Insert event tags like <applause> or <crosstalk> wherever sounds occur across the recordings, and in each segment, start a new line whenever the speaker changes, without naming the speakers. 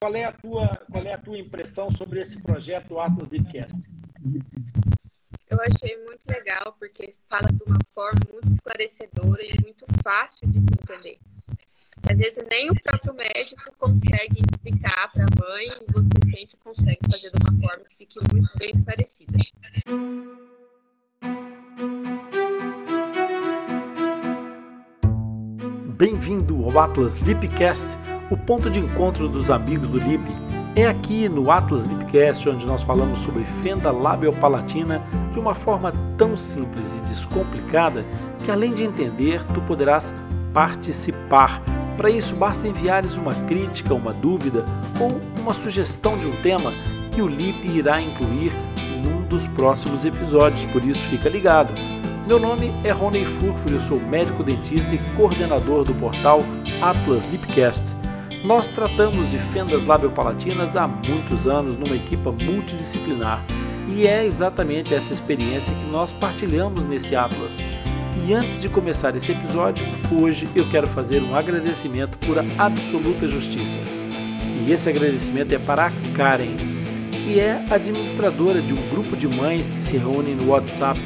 qual é a tua, qual é a tua impressão sobre esse projeto Atlas Deepcast?
Eu achei muito legal, porque fala de uma forma muito esclarecedora e muito fácil de se entender. Às vezes nem o próprio médico consegue explicar para a mãe e você sempre consegue fazer de uma forma que fique muito bem esclarecida.
Bem-vindo ao Atlas Lipcast, o ponto de encontro dos amigos do Lip. É aqui no Atlas Lipcast onde nós falamos sobre fenda labiopalatina de uma forma tão simples e descomplicada que além de entender, tu poderás participar. Para isso, basta enviares uma crítica, uma dúvida ou uma sugestão de um tema que o Lip irá incluir num dos próximos episódios, por isso fica ligado. Meu nome é Rony Furfuro, eu sou médico dentista e coordenador do portal Atlas Lipcast. Nós tratamos de fendas labiopalatinas há muitos anos numa equipa multidisciplinar e é exatamente essa experiência que nós partilhamos nesse Atlas. E antes de começar esse episódio, hoje eu quero fazer um agradecimento por absoluta justiça. E esse agradecimento é para a Karen, que é administradora de um grupo de mães que se reúnem no WhatsApp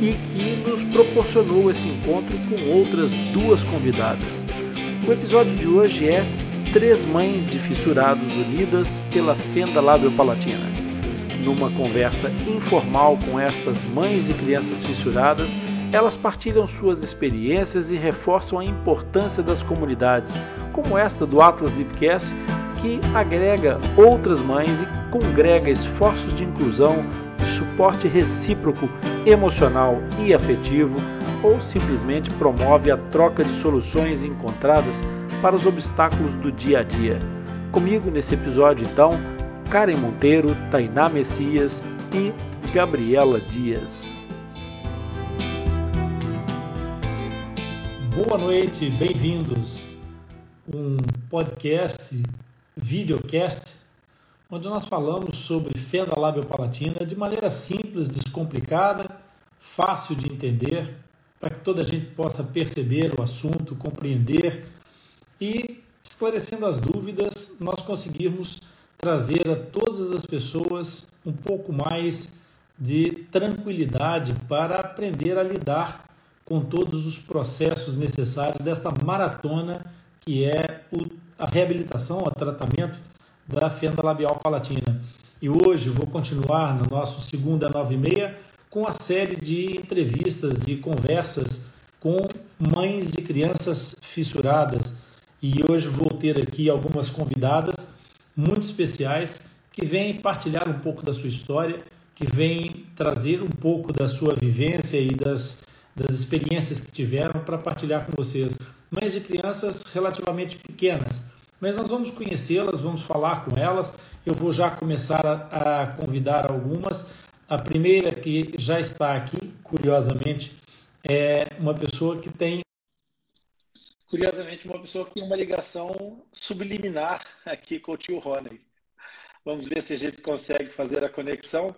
e que nos proporcionou esse encontro com outras duas convidadas. O episódio de hoje é Três Mães de Fissurados Unidas pela Fenda Lábio-Palatina. Numa conversa informal com estas mães de crianças fissuradas, elas partilham suas experiências e reforçam a importância das comunidades, como esta do Atlas Lipcast, que agrega outras mães e congrega esforços de inclusão, de suporte recíproco, emocional e afetivo, ou simplesmente promove a troca de soluções encontradas para os obstáculos do dia a dia. Comigo nesse episódio, então, Karen Monteiro, Tainá Messias e Gabriela Dias. Boa noite, bem-vindos. Um podcast, videocast, onde nós falamos sobre fenda labiopalatina de maneira simples, descomplicada, fácil de entender, para que toda a gente possa perceber o assunto, compreender e, esclarecendo as dúvidas, nós conseguirmos trazer a todas as pessoas um pouco mais de tranquilidade para aprender a lidar com todos os processos necessários desta maratona que é a reabilitação, o tratamento da fenda labial palatina. E hoje vou continuar no nosso segunda nove e meia com a série de entrevistas, de conversas com mães de crianças fissuradas. E hoje vou ter aqui algumas convidadas muito especiais que vêm partilhar um pouco da sua história, que vêm trazer um pouco da sua vivência e das, das experiências que tiveram para partilhar com vocês. Mães de crianças relativamente pequenas, mas nós vamos conhecê-las, vamos falar com elas. Eu vou já começar a, a convidar algumas a primeira que já está aqui, curiosamente, é uma pessoa que tem curiosamente uma pessoa que tem uma ligação subliminar aqui com o tio Rony. Vamos ver se a gente consegue fazer a conexão.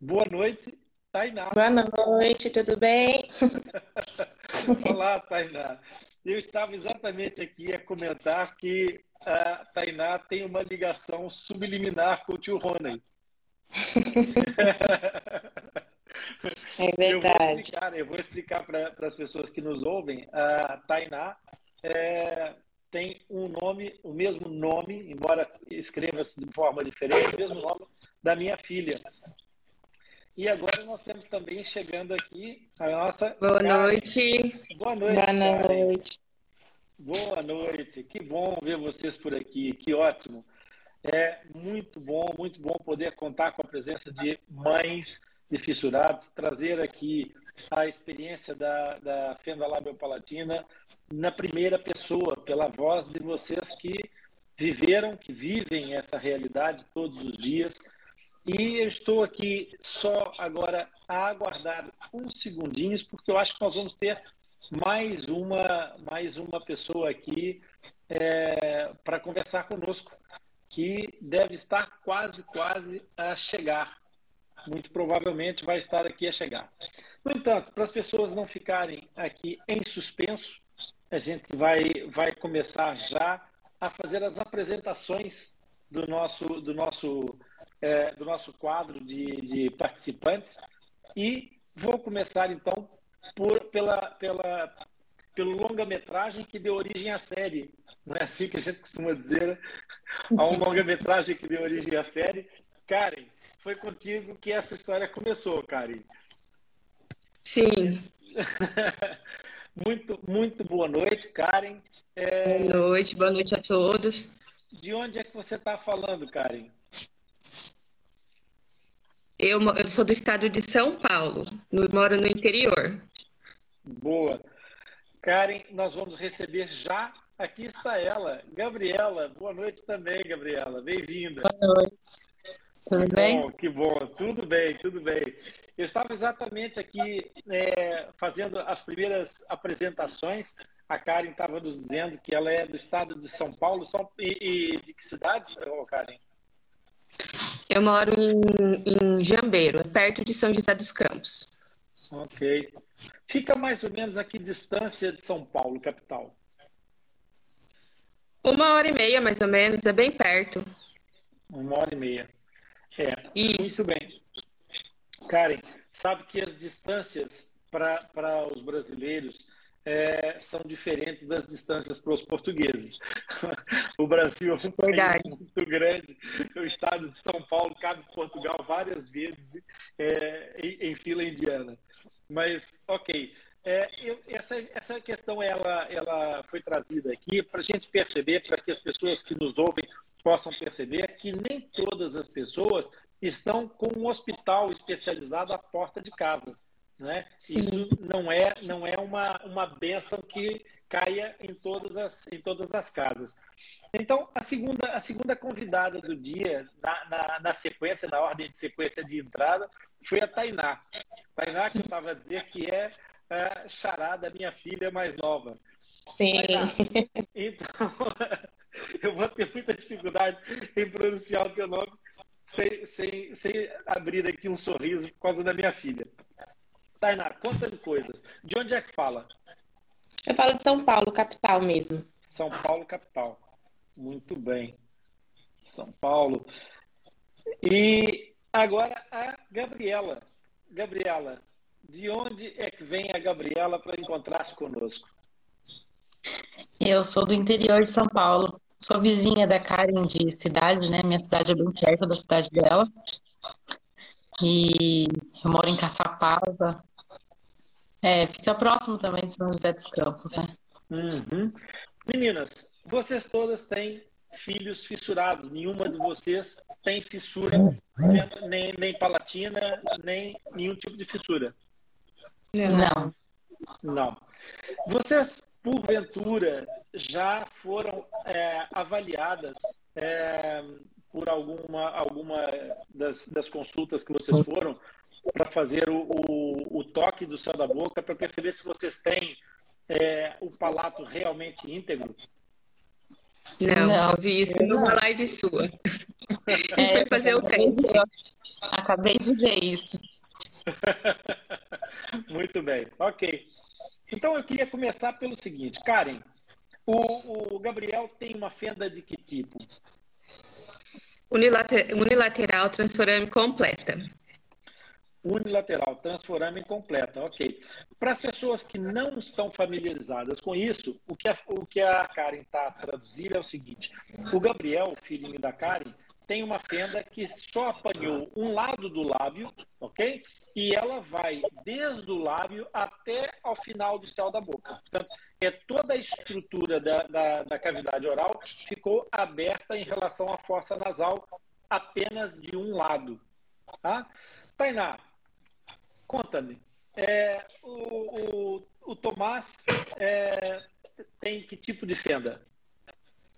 Boa noite, Tainá.
Boa noite, tudo bem? <laughs>
Olá, Tainá. Eu estava exatamente aqui a comentar que a Tainá tem uma ligação subliminar com o tio Rony.
É <laughs> verdade.
Eu vou explicar, para as pessoas que nos ouvem. A Tainá é, tem um nome, o mesmo nome, embora escreva-se de forma diferente, o mesmo nome da minha filha. E agora nós temos também chegando aqui a nossa.
Boa noite.
Boa noite.
Boa noite.
Boa noite. Que bom ver vocês por aqui. Que ótimo. É muito bom, muito bom poder contar com a presença de mães de fissurados, trazer aqui a experiência da, da fenda labiopalatina na primeira pessoa, pela voz de vocês que viveram, que vivem essa realidade todos os dias. E eu estou aqui só agora a aguardar uns segundinhos, porque eu acho que nós vamos ter mais uma, mais uma pessoa aqui é, para conversar conosco que deve estar quase, quase a chegar. Muito provavelmente vai estar aqui a chegar. No entanto, para as pessoas não ficarem aqui em suspenso, a gente vai, vai começar já a fazer as apresentações do nosso, do nosso, é, do nosso quadro de, de participantes e vou começar então por, pela, pela, pelo longa-metragem que deu origem à série. Não é assim que a gente costuma dizer? Há um longa-metragem que deu origem à série. Karen, foi contigo que essa história começou, Karen.
Sim. <laughs>
muito, muito boa noite, Karen.
É... Boa noite, boa noite a todos.
De onde é que você está falando, Karen?
Eu, eu, sou do estado de São Paulo, moro no interior.
Boa. Karen, nós vamos receber já. Aqui está ela, Gabriela. Boa noite também, Gabriela. Bem-vinda.
Boa noite. Tudo
que
bem?
Bom, que bom. Tudo bem, tudo bem. Eu estava exatamente aqui é, fazendo as primeiras apresentações. A Karen estava nos dizendo que ela é do estado de São Paulo. São, e, e de que cidade, Karen?
Eu moro em, em Jambeiro, perto de São José dos Campos.
Ok. Fica mais ou menos aqui distância de São Paulo, capital?
Uma hora e meia, mais ou menos, é bem perto.
Uma hora e meia. É.
Isso.
Muito bem. Karen, sabe que as distâncias para os brasileiros é, são diferentes das distâncias para os portugueses. <laughs> o Brasil é um país muito grande, o estado de São Paulo cabe Portugal várias vezes é, em, em, fila indiana. Mas, ok. É, eu, essa, essa questão ela, ela foi trazida aqui para a gente perceber, para que as pessoas que nos ouvem possam perceber que nem todas as pessoas estão com um hospital especializado à porta de casa. Né? Isso não é, não é uma, uma benção que caia em todas, as, em todas as casas. Então, a segunda, a segunda convidada do dia, na, na, na sequência, na ordem de sequência de entrada, foi a Tainá. Tainá, que eu estava a dizer que é a charada, minha filha mais nova.
Sim. Tainá,
então, <laughs> eu vou ter muita dificuldade em pronunciar o teu nome sem, sem, sem abrir aqui um sorriso por causa da minha filha. Tainá, conta coisas. De onde é que fala?
Eu falo de São Paulo, capital mesmo.
São Paulo, capital. Muito bem. São Paulo. E agora a Gabriela. Gabriela, de onde é que vem a Gabriela para encontrar-se conosco?
Eu sou do interior de São Paulo. Sou vizinha da Karen de cidade, né? Minha cidade é bem perto da cidade dela. E eu moro em Caçapava, é, fica próximo também de São José dos Campos, né?
Uhum. Meninas, vocês todas têm filhos fissurados. Nenhuma de vocês tem fissura, nem, nem palatina, nem nenhum tipo de fissura.
Não.
Não. Vocês, porventura, já foram é, avaliadas é, por alguma, alguma das, das consultas que vocês foram para fazer o, o, o, toque do céu da boca, para perceber se vocês têm é, o palato realmente íntegro?
Não, não. vi isso numa live sua. É, <laughs> foi fazer o teste.
Acabei de ver isso. <laughs>
Muito bem, ok. Então eu queria começar pelo seguinte, Karen, o, o Gabriel tem uma fenda de que tipo?
Unilater, unilateral transforame completa
unilateral, transforame completa, ok. Para as pessoas que não estão familiarizadas com isso, o que a, o que a Karen está traduzir é o seguinte: o Gabriel, filhinho da Karen, tem uma fenda que só apanhou um lado do lábio, ok? E ela vai desde o lábio até ao final do céu da boca. Portanto, é toda a estrutura da, da, da cavidade oral ficou aberta em relação à fossa nasal apenas de um lado. Tá? Tainá, Conta-me, é, o, o, o, Tomás é, tem que tipo de fenda?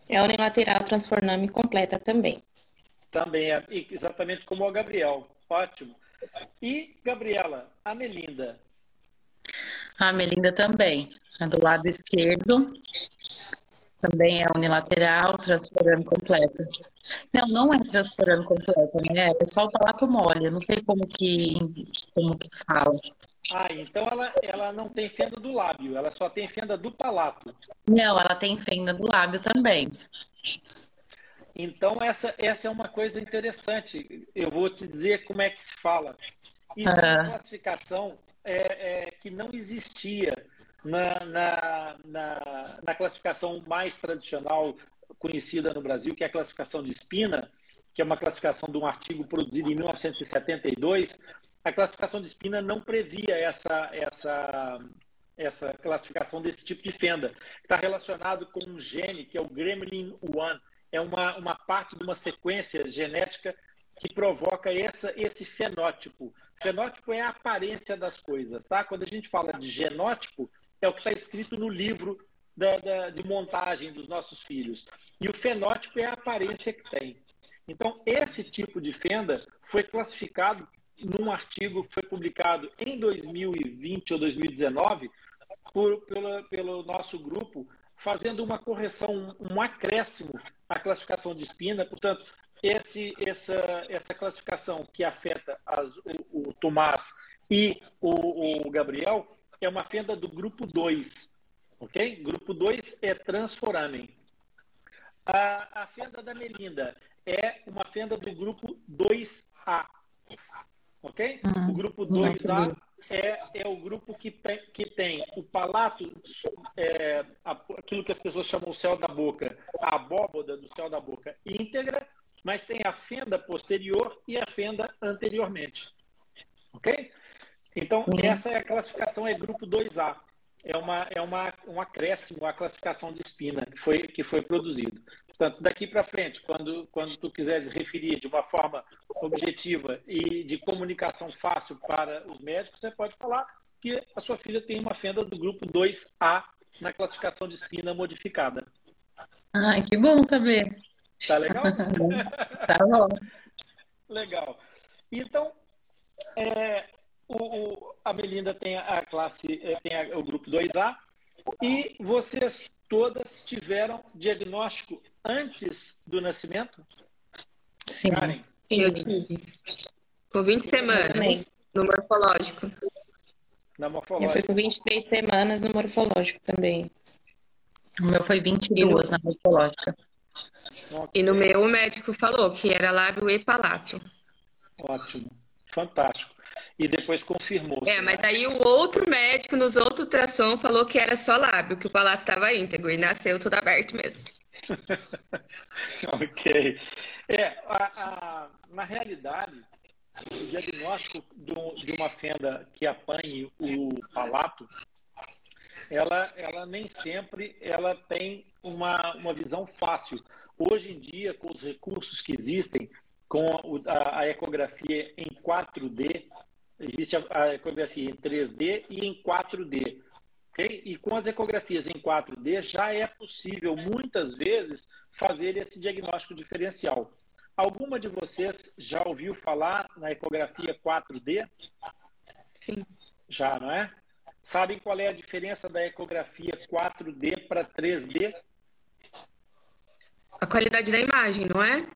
É unilateral transformame completa também.
Também, é, exatamente como o Gabriel. Ótimo. E, Gabriela, a Melinda?
A Melinda também. A do lado esquerdo também é unilateral, transformando completa. Não, não é transformando completa, né? É só o palato mole. Eu não sei como que, como que fala.
Ah, então ela, ela não tem fenda do lábio, ela só tem fenda do palato.
Não, ela tem fenda do lábio também.
Então, essa, essa é uma coisa interessante. Eu vou te dizer como é que se fala. Isso é uma classificação é, é, que não existia na, na, na, na, classificação mais tradicional conhecida no Brasil, que é a classificação de Espina, que é uma classificação de um artigo produzido em 1972. A classificação de Espina não previa essa, essa, essa classificação desse tipo de fenda. Está relacionado com um gene que é o gremlin 1 é uma, uma parte de uma sequência genética que provoca essa, esse fenótipo. Fenótipo é a aparência das coisas, tá? Quando a gente fala de genótipo, é o que está escrito no livro da, da, de montagem dos nossos filhos. E o fenótipo é a aparência que tem. Então, esse tipo de fenda foi classificado num artigo que foi publicado em 2020 ou 2019 por, pelo, pelo nosso grupo, fazendo uma correção, um acréscimo à classificação de espina. Portanto, esse, essa, essa classificação que afeta as, o, o, Tomás e o, o, Gabriel é uma fenda do grupo 2. Ok? Grupo 2 é transforamen. A, a fenda da Melinda é uma fenda do grupo 2A. Ok? Hum, o grupo 2A é, é o grupo que tem, que tem o palato, é, aquilo que as pessoas chamam o céu da boca, a abóboda do céu da boca íntegra, mas tem a fenda posterior e a fenda anteriormente. Ok? Então, Sim. essa é a classificação, é grupo 2A. É, uma, é uma, um acréscimo à classificação de espina que foi, que foi produzido. Portanto, daqui para frente, quando, quando tu quiseres referir de uma forma objetiva e de comunicação fácil para os médicos, você pode falar que a sua filha tem uma fenda do grupo 2A na classificação de espina modificada.
Ai, que bom saber.
Tá legal? <laughs>
tá bom. <laughs>
Legal. Então, é, o, o, a Melinda tem a classe, é, tem a, o grupo 2A, e vocês todas tiveram diagnóstico antes do nascimento?
Sim.
Karen? Sim, eu tive. Com 20 semanas no morfológico.
Na morfológica.
Eu fui com 23 semanas no morfológico também. O meu foi 22 no... na morfológica.
E no meu o médico falou que era lábio e palato.
Ótimo. Fantástico. E depois confirmou.
É, mas né? aí o outro médico nos outros ultrassom falou que era só lábio, que o palato estava íntegro e nasceu tudo aberto mesmo. <laughs>
ok. É, a, a, na realidade, o diagnóstico do, de uma fenda que apanhe o palato, ela, ela nem sempre ela tem uma, uma visão fácil. Hoje em dia, com os recursos que existem, com a, a ecografia em 4D, existe a, ecografia em 3D e em 4D. Okay? E com as ecografias em 4D já é possível, muitas vezes, fazer esse diagnóstico diferencial. Alguma de vocês já ouviu falar na ecografia 4D?
Sim.
Já, não é? Sabem qual é a diferença da ecografia 4D para 3D?
A qualidade da imagem, não é?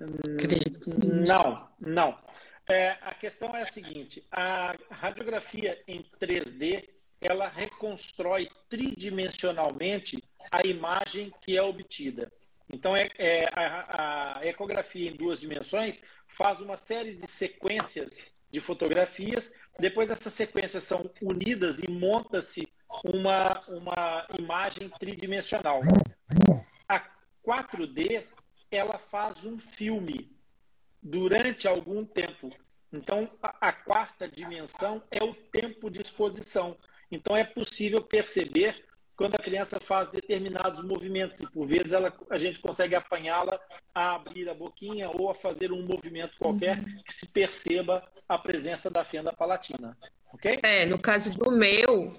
Acredito que sim. Não, não. É, a questão é a seguinte: a radiografia em 3D ela reconstrói tridimensionalmente a imagem que é obtida. Então, é, é a, a, ecografia em duas dimensões faz uma série de sequências de fotografias. Depois, essas sequências são unidas e monta-se uma, uma imagem tridimensional. A 4D ela faz um filme durante algum tempo. Então, a, a quarta dimensão é o tempo de exposição. Então, é possível perceber quando a criança faz determinados movimentos e por vezes ela, a gente consegue apanhá-la a abrir a boquinha ou a fazer um movimento qualquer que se perceba a presença da fenda palatina, ok?
É, no caso do meu,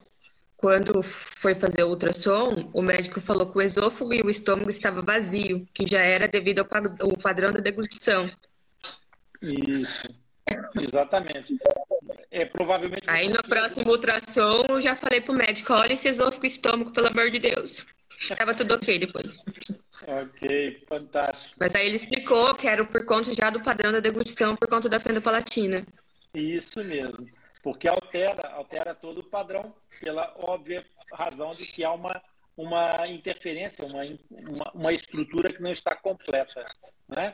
quando foi fazer o ultrassom, o médico falou que o esôfago e o estômago estavam vazio, que já era devido ao padrão da deglutição.
Isso, exatamente. É, provavelmente.
Aí no próximo ultrassom eu já falei pro médico: olha esse esôfago e estômago, pelo amor de Deus. Tava tudo ok depois.
ok, fantástico.
Mas aí ele explicou que era por conta já do padrão da deglutição, por conta da fenda palatina.
Isso mesmo porque altera, altera todo o padrão, pela óbvia razão de que há uma, uma interferência, uma, uma, uma estrutura que não está completa. Né?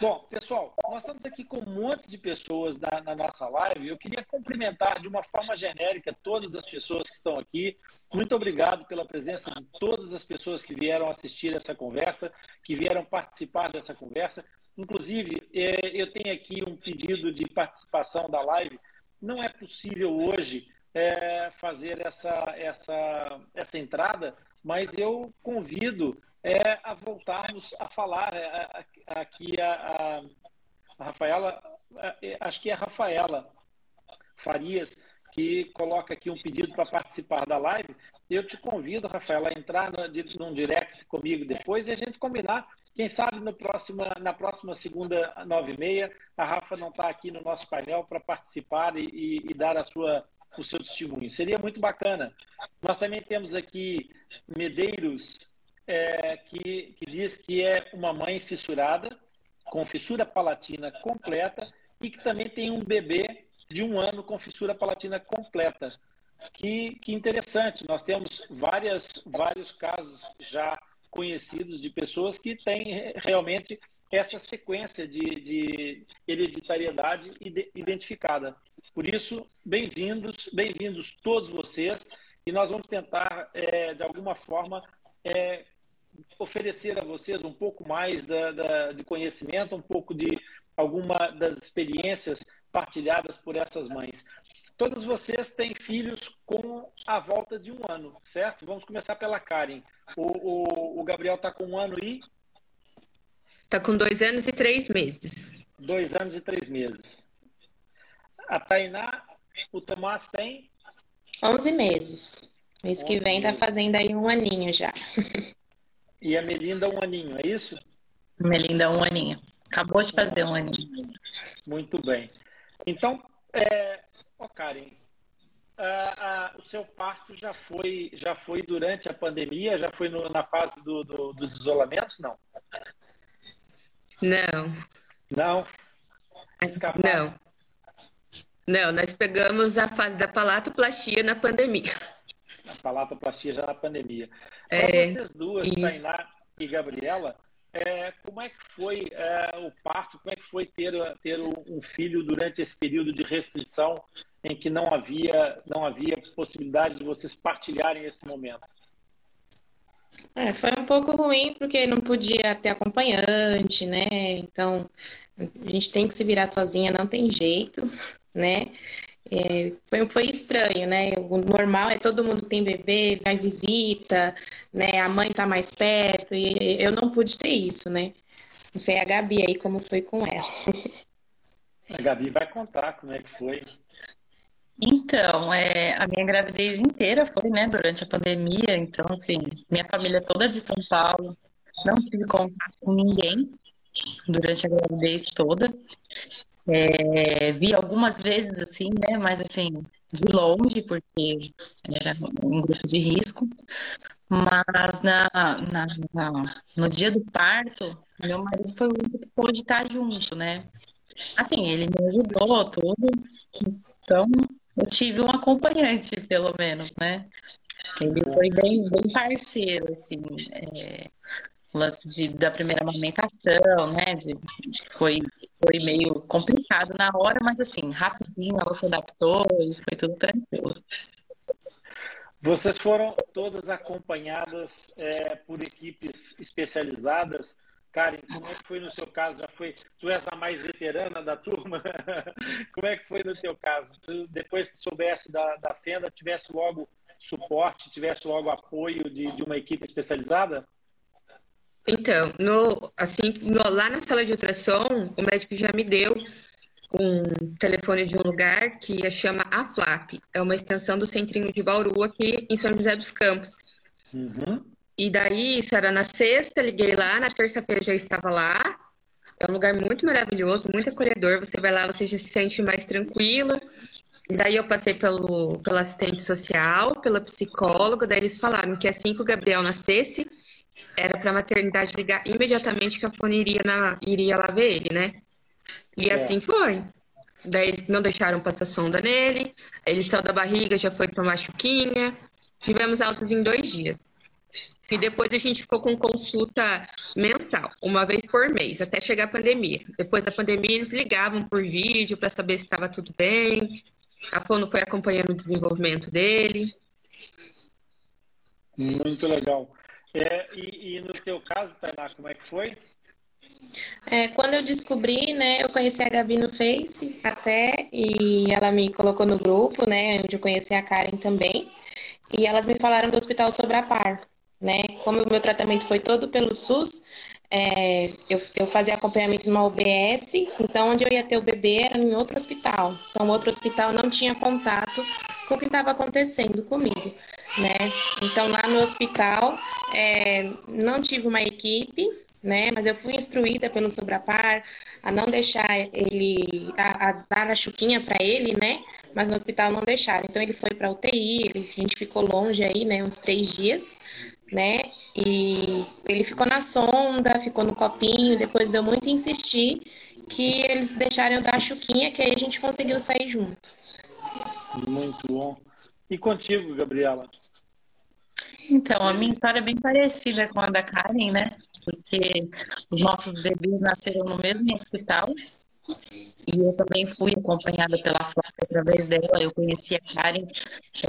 Bom, pessoal, nós estamos aqui com um monte de pessoas na, na, nossa live. Eu queria cumprimentar de uma forma genérica todas as pessoas que estão aqui. Muito obrigado pela presença de todas as pessoas que vieram assistir essa conversa, que vieram participar dessa conversa. Inclusive, é, eu tenho aqui um pedido de participação da live. Não é possível hoje é, fazer essa, essa, essa entrada, mas eu convido é, a voltarmos a falar é, aqui a, a, Rafaela, é, acho que é a Rafaela Farias, que coloca aqui um pedido para participar da live. Eu te convido, Rafaela, a entrar num direct comigo depois e a gente combinar. Quem sabe no próxima, na próxima segunda, nove e meia, a Rafa não está aqui no nosso painel para participar e, e, e dar a sua o seu testemunho. Seria muito bacana. Nós também temos aqui Medeiros, é, que, que diz que é uma mãe fissurada, com fissura palatina completa, e que também tem um bebê de um ano com fissura palatina completa. Que, que interessante, nós temos várias, vários casos já conhecidos de pessoas que têm realmente essa sequência de, de hereditariedade identificada. Por isso, bem-vindos, bem-vindos todos vocês, e nós vamos tentar, é, de alguma forma, é, oferecer a vocês um pouco mais da, da, de conhecimento, um pouco de alguma das experiências partilhadas por essas mães. Todos vocês têm filhos com a volta de um ano, certo? Vamos começar pela Karen. O, o, o Gabriel está com um ano e.
Está com dois anos e três meses.
Dois anos e três meses. A Tainá, o Tomás tem?
11 meses. Mês que vem tá fazendo aí um aninho já. <laughs>
E a Melinda um aninho, é isso?
Melinda um aninho. Acabou de fazer um aninho.
Muito bem. Então, é... oh, Karen, a, a, o seu parto já foi, já foi durante a pandemia? Já foi no, na fase do, do, dos isolamentos? Não.
Não.
Não?
Não. Não, nós pegamos a fase da palatoplastia na pandemia.
A palatoplastia já na pandemia. Para é, vocês duas, isso. Tainá e Gabriela, é, como é que foi é, o parto? Como é que foi ter, ter um filho durante esse período de restrição em que não havia, não havia possibilidade de vocês partilharem esse momento?
É, foi um pouco ruim porque não podia ter acompanhante, né? Então a gente tem que se virar sozinha, não tem jeito, né? É, foi, foi estranho, né? O normal é todo mundo tem bebê, vai visita, né? A mãe tá mais perto, e eu não pude ter isso, né? Não sei a Gabi aí como foi com ela.
A Gabi vai contar como é que foi.
Então, é, a minha gravidez inteira foi, né, durante a pandemia. Então, assim, minha família toda de São Paulo, não tive contato com ninguém durante a gravidez toda. É, vi algumas vezes assim, né? Mas assim, de longe, porque era um grupo de risco. Mas na, na, na, no dia do parto, meu marido foi o único que pôde estar junto, né? Assim, ele me ajudou tudo. Então, eu tive um acompanhante, pelo menos, né? Ele foi bem, bem parceiro, assim. É, o lance de, da primeira amamentação, né? De, foi, foi meio complicado na hora, mas assim, rapidinho ela se adaptou e foi tudo tranquilo.
Vocês foram todas acompanhadas é, por equipes especializadas. Karen, como é que foi no seu caso? Já foi, tu és a mais veterana da turma? <laughs> como é que foi no teu caso? Tu, depois que soubesse da, da fenda, tivesse logo suporte, tivesse logo apoio de, de uma equipe especializada?
Então, no, assim, no, lá na sala de ultrassom, o médico já me deu um telefone de um lugar que chama AFLAP. É uma extensão do Centrinho de Bauru aqui em São José dos Campos. Uhum. E daí, isso era na sexta, liguei lá, na terça-feira já estava lá. É um lugar muito maravilhoso, muito acolhedor. Você vai lá, você já se sente mais tranquila. E daí eu passei pelo, pelo assistente social, pela psicóloga, daí eles falaram que assim que o Gabriel nascesse, era para a maternidade ligar imediatamente que a Fone iria, na, iria lá ver ele, né? E é. assim foi. Daí não deixaram passar sonda nele, ele saiu da barriga, já foi tomar chuquinha. Tivemos altas em dois dias. E depois a gente ficou com consulta mensal, uma vez por mês, até chegar a pandemia. Depois da pandemia, eles ligavam por vídeo para saber se estava tudo bem. A Fono foi acompanhando o desenvolvimento dele.
Muito legal. É, e, e, no teu caso, Tainá, como é que foi?
É, quando eu descobri, né, eu conheci a Gabi no Face até, e ela me colocou no grupo, né, onde eu conheci a Karen também, e elas me falaram do Hospital Sobrapar, né, como o meu tratamento foi todo pelo SUS, é, eu, eu fazia acompanhamento numa UBS, então onde eu ia ter o bebê era em outro hospital, então outro hospital não tinha contato com o que estava acontecendo comigo né? Então lá no hospital é, não tive uma equipe, né? Mas eu fui instruída pelo Sobrapar a não deixar ele, a, a dar a chuquinha para ele, né? Mas no hospital não deixaram. Então ele foi para UTI, ele, a gente ficou longe aí, né? Uns três dias, né? E ele ficou na sonda, ficou no copinho. Depois deu muito insistir que eles deixaram eu dar a chuquinha, que aí a gente conseguiu sair junto.
Muito bom. E contigo, Gabriela?
Então, a minha história é bem parecida com a da Karen, né? Porque os nossos bebês nasceram no mesmo hospital. E eu também fui acompanhada pela Flávia através dela. Eu conheci a Karen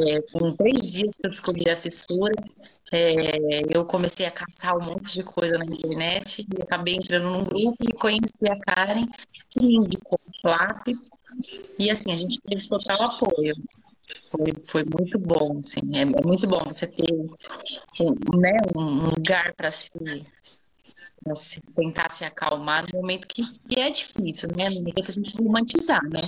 é, com três dias que eu descobri a fissura. É, eu comecei a caçar um monte de coisa na internet e acabei entrando num grupo e conheci a Karen, que me indicou o FLAP. E assim, a gente teve total apoio. Foi, foi muito bom, assim, é, é muito bom você ter um, né, um lugar para se, se tentar se acalmar no momento que, que é difícil, né? No momento que a gente romantizar, né?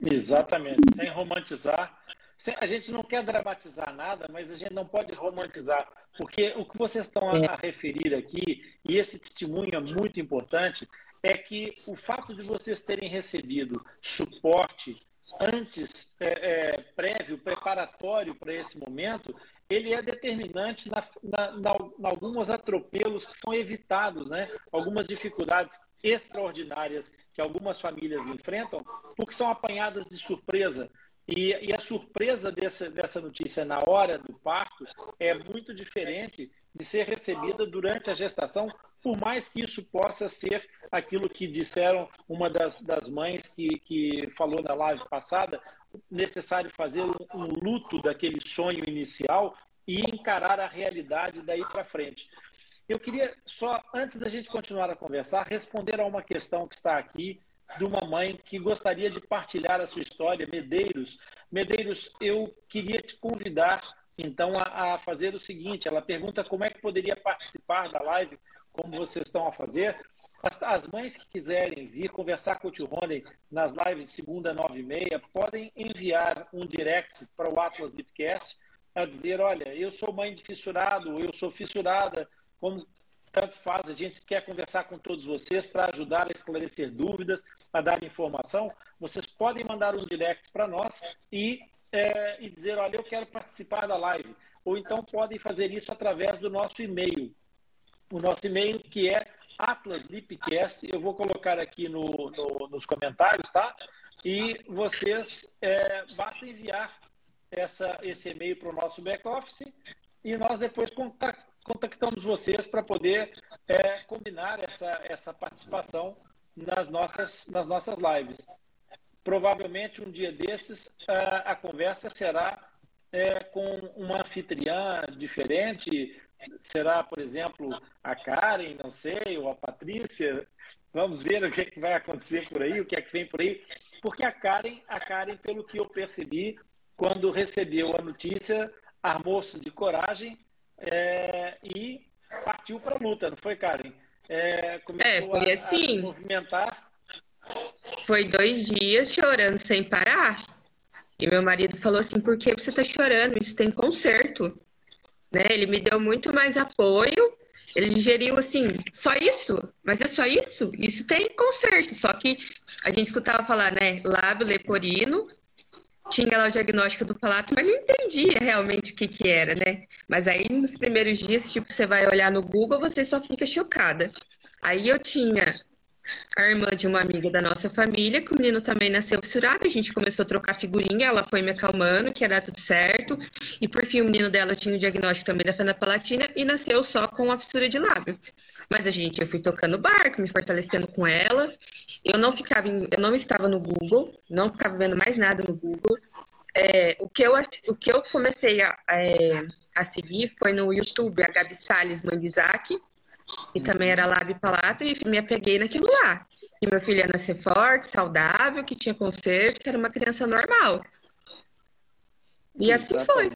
Exatamente, sem romantizar. Sem, a gente não quer dramatizar nada, mas a gente não pode romantizar, porque o que vocês estão a, é. a referir aqui, e esse testemunho é muito importante, é que o fato de vocês terem recebido suporte antes, é, é, prévio, preparatório para esse momento, ele é determinante na, na, na, na, alguns atropelos que são evitados, né? algumas dificuldades extraordinárias que algumas famílias enfrentam, porque são apanhadas de surpresa. E, e a surpresa dessa, dessa notícia na hora do parto é muito diferente de ser recebida durante a gestação, por mais que isso possa ser aquilo que disseram uma das, das mães que, que falou na live passada, necessário fazer um, um luto daquele sonho inicial e encarar a realidade daí para frente. Eu queria só, antes da gente continuar a conversar, responder a uma questão que está aqui de uma mãe que gostaria de partilhar a sua história, Medeiros. Medeiros, eu queria te convidar então a, a, fazer o seguinte: ela pergunta como é que poderia participar da live, como vocês estão a fazer. As, as mães que quiserem vir conversar com o tio Rony nas lives de segunda, nove e meia, podem enviar um direct para o Atlas Lipcast a dizer: olha, eu sou mãe de fissurado, eu sou fissurada, como tanto faz, a gente quer conversar com todos vocês para ajudar a esclarecer dúvidas, a dar informação. Vocês podem mandar um direct para nós e é, e dizer, olha, eu quero participar da live. Ou então podem fazer isso através do nosso e-mail. O nosso e-mail que é atlaslipcast, eu vou colocar aqui no, no, nos comentários, tá? E vocês, é, basta enviar essa, esse e-mail para o nosso back-office e nós depois contactamos vocês para poder é, combinar essa, essa participação nas nossas, nas nossas lives. Provavelmente um dia desses a, a conversa será é, com uma anfitriã diferente. Será, por exemplo, a Karen, não sei, ou a Patrícia. Vamos ver o que, é que vai acontecer por aí, o que é que vem por aí. Porque a Karen, a Karen, pelo que eu percebi, quando recebeu a notícia, armou-se de coragem é, e partiu para a luta, não foi, Karen?
É, começou é, foi assim. a, a
se movimentar
foi dois dias chorando sem parar. E meu marido falou assim: por que você está chorando? Isso tem conserto. Né? Ele me deu muito mais apoio. Ele digeriu assim: só isso? Mas é só isso? Isso tem conserto. Só que a gente escutava falar, né? Lábio leporino. Tinha lá o diagnóstico do palato, mas não entendia realmente o que, que era, né? Mas aí nos primeiros dias, tipo, você vai olhar no Google, você só fica chocada. Aí eu tinha a irmã de uma amiga da nossa família, que o menino também nasceu fissurado. A gente começou a trocar figurinha, ela foi me acalmando, que era tudo certo. E por fim, o menino dela tinha o diagnóstico também da fenda palatina e nasceu só com a fissura de lábio. Mas a gente, eu fui tocando barco, me fortalecendo com ela. Eu não ficava, em, eu não estava no Google, não ficava vendo mais nada no Google. É, o, que eu, o que eu comecei a, é, a seguir foi no YouTube, a Gabi Salles Manguizaki, e também era lábio palato, e me apeguei naquilo lá. E meu filho ia nascer forte, saudável, que tinha conserto, que era uma criança normal. E assim foi.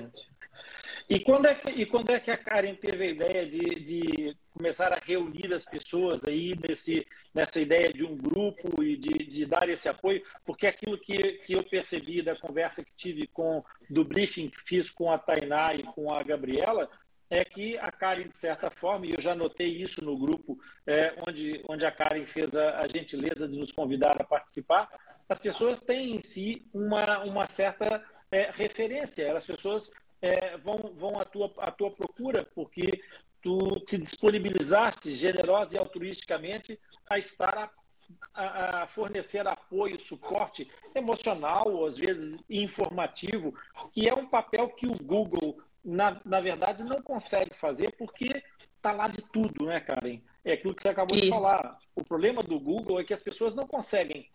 E quando, é que, e quando é que a Karen teve a ideia de, de começar a reunir as pessoas aí nesse, nessa ideia de um grupo e de, de dar esse apoio? Porque aquilo que, que eu percebi da conversa que tive com, do briefing que fiz com a Tainá e com a Gabriela, é que a Karen, de certa forma, e eu já notei isso no grupo é, onde, onde a Karen fez a, a, gentileza de nos convidar a participar, as pessoas têm em si uma, uma certa é, referência, as pessoas é, vão, vão à, tua, à tua procura porque tu te disponibilizaste generosa e altruisticamente a estar a, a, fornecer apoio, suporte emocional, ou às vezes informativo, que é um papel que o Google na, na verdade, não consegue fazer porque está lá de tudo, né, Karen? É aquilo que você acabou Isso. de falar. O problema do Google é que as pessoas não conseguem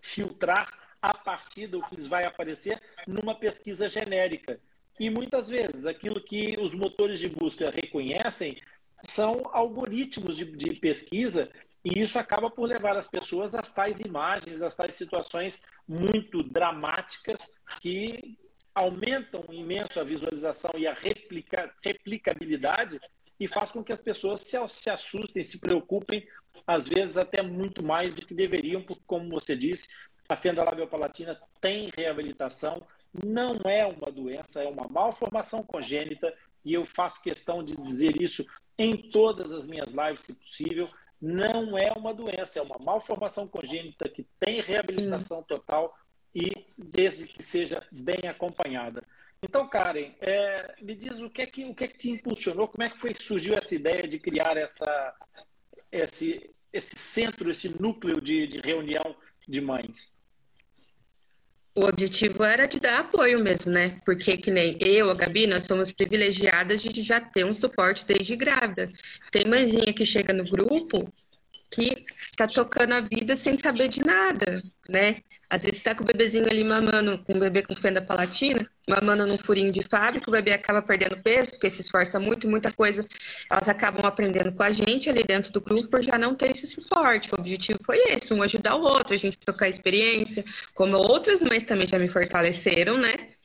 filtrar a partir do que lhes vai aparecer numa pesquisa genérica. E muitas vezes aquilo que os motores de busca reconhecem são algoritmos de, de pesquisa e isso acaba por levar as pessoas às tais imagens, às tais situações muito dramáticas que aumentam imenso a visualização e a replica, replicabilidade e faz com que as pessoas se, se assustem, se preocupem, às vezes até muito mais do que deveriam, porque, como você disse, a fenda labiopalatina tem reabilitação, não é uma doença, é uma malformação congênita, e eu faço questão de dizer isso em todas as minhas lives, se possível. Não é uma doença, é uma malformação congênita que tem reabilitação total, e desde que seja bem acompanhada. Então, Karen, é, me diz o que, é que, o que é que te impulsionou, como é que foi surgiu essa ideia de criar essa, esse, esse centro, esse núcleo de, de reunião de mães?
O objetivo era de dar apoio mesmo, né? Porque que nem eu, a Gabi, nós somos privilegiadas de já ter um suporte desde grávida. Tem mãezinha que chega no grupo que tá tocando a vida sem saber de nada, né? Às vezes tá com o bebezinho ali mamando, com o bebê com fenda palatina, mamando num furinho de fábrica, o bebê acaba perdendo peso, porque se esforça muito, muita coisa, elas acabam aprendendo com a gente ali dentro do grupo por já não ter esse suporte. O objetivo foi esse, um ajudar o outro, a gente trocar experiência, como outras mães também já me fortaleceram, né?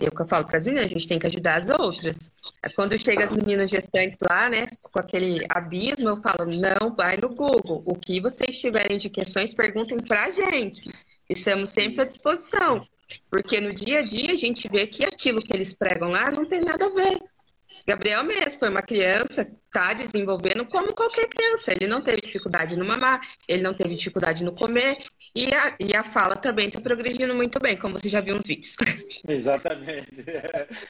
Eu que falo para as meninas, a gente tem que ajudar as outras. Quando chega as meninas gestantes lá, né, com aquele abismo, eu falo, não, vai no Google. O que vocês tiverem de questões, perguntem para a gente. Estamos sempre à disposição. Porque no dia a dia a gente vê que aquilo que eles pregam lá não tem nada a ver. Gabriel mesmo foi uma criança, está desenvolvendo como qualquer criança. Ele não teve dificuldade no mamar, ele não teve dificuldade no comer, e a, e a fala também está progredindo muito bem, como você já viu nos vídeos. <laughs>
Exatamente.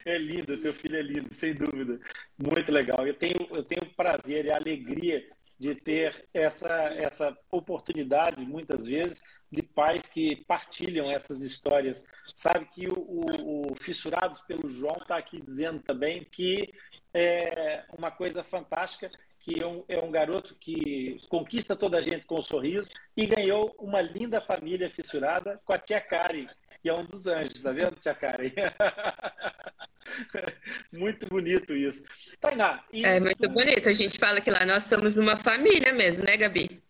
É, lindo, teu filho é lindo, sem dúvida. Muito legal. Eu tenho, eu tenho prazer e alegria de ter essa, essa oportunidade, muitas vezes, de pais que partilham essas histórias. Sabe que o, o, o Fissurados pelo João está aqui dizendo também que é uma coisa fantástica, que é um, é um garoto que conquista toda a gente com um sorriso e ganhou uma linda família fissurada com a tia Kari, que é um dos anjos, tá vendo, tia Kari? <laughs> muito bonito isso. Tainá.
é muito bonito. A gente fala que lá nós somos uma família mesmo, né, Gabi?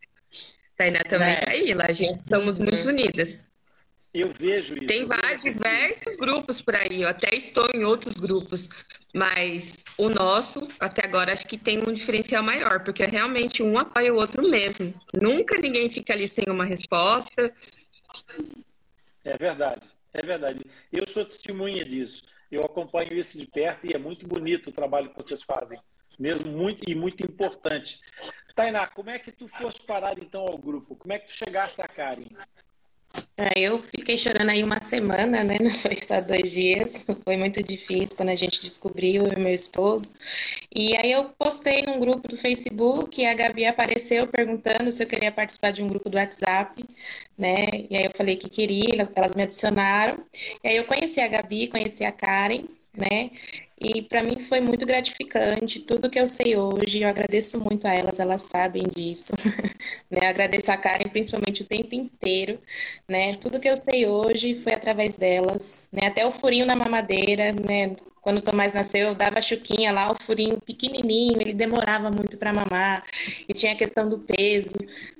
Tainá também é. tá aí, lá a gente somos muito unidas.
Eu vejo isso.
Tem vários, diversos grupos por aí. Eu até estou em outros grupos, mas o nosso, até agora, acho que tem um diferencial maior, porque realmente um apoia o outro mesmo. Nunca ninguém fica ali sem uma resposta.
É verdade, é verdade. Eu sou testemunha disso. Eu acompanho isso de perto e é muito bonito o trabalho que vocês fazem. Mesmo muito e muito importante. Tainá, como é que tu foste parar então ao grupo? Como é que tu chegaste a Karen?
É, eu fiquei chorando aí uma semana, né? Não foi só dois dias. <laughs> Foi muito difícil quando a gente descobriu, eu e meu esposo. E aí eu postei num grupo do Facebook e a Gabi apareceu perguntando se eu queria participar de um grupo do WhatsApp, né? E aí eu falei que queria, elas me adicionaram. E aí eu conheci a Gabi, conheci a Karen, né? E para mim foi muito gratificante. Tudo que eu sei hoje, eu agradeço muito a elas, elas sabem disso. <laughs> né? Agradeço a Karen principalmente o tempo inteiro. Né? Tudo que eu sei hoje foi através delas. Né? Até o furinho na mamadeira, né? Quando o Tomás nasceu, eu dava a chuquinha lá, o furinho pequenininho, ele demorava muito para mamar. E tinha a questão do peso,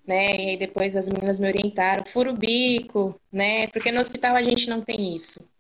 né? E aí depois as meninas me orientaram, furo bico, né? Porque no hospital a gente não tem isso.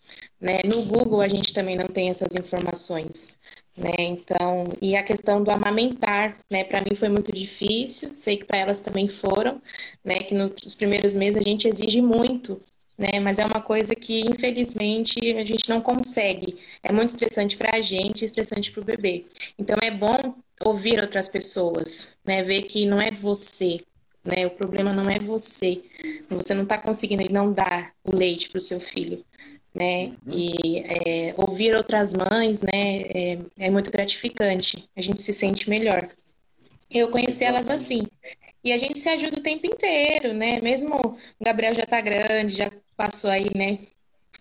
Né? No Google a gente também não tem essas informações. Né? Então, e a questão do amamentar, né? Para mim foi muito difícil, sei que para elas também foram, né? Que nos primeiros meses a gente exige muito, né? Mas é uma coisa que infelizmente a gente não consegue. É muito estressante para a gente, estressante para o bebê. Então é bom ouvir outras pessoas, né? Ver que não é você, né? O problema não é você. Você não está conseguindo não dar o leite para o seu filho né? Uhum. E é, ouvir outras mães, né, é, é, muito gratificante. A gente se sente melhor. Eu conheci elas assim. E a gente se ajuda o tempo inteiro, né? Mesmo o Gabriel já tá grande, já passou aí, né,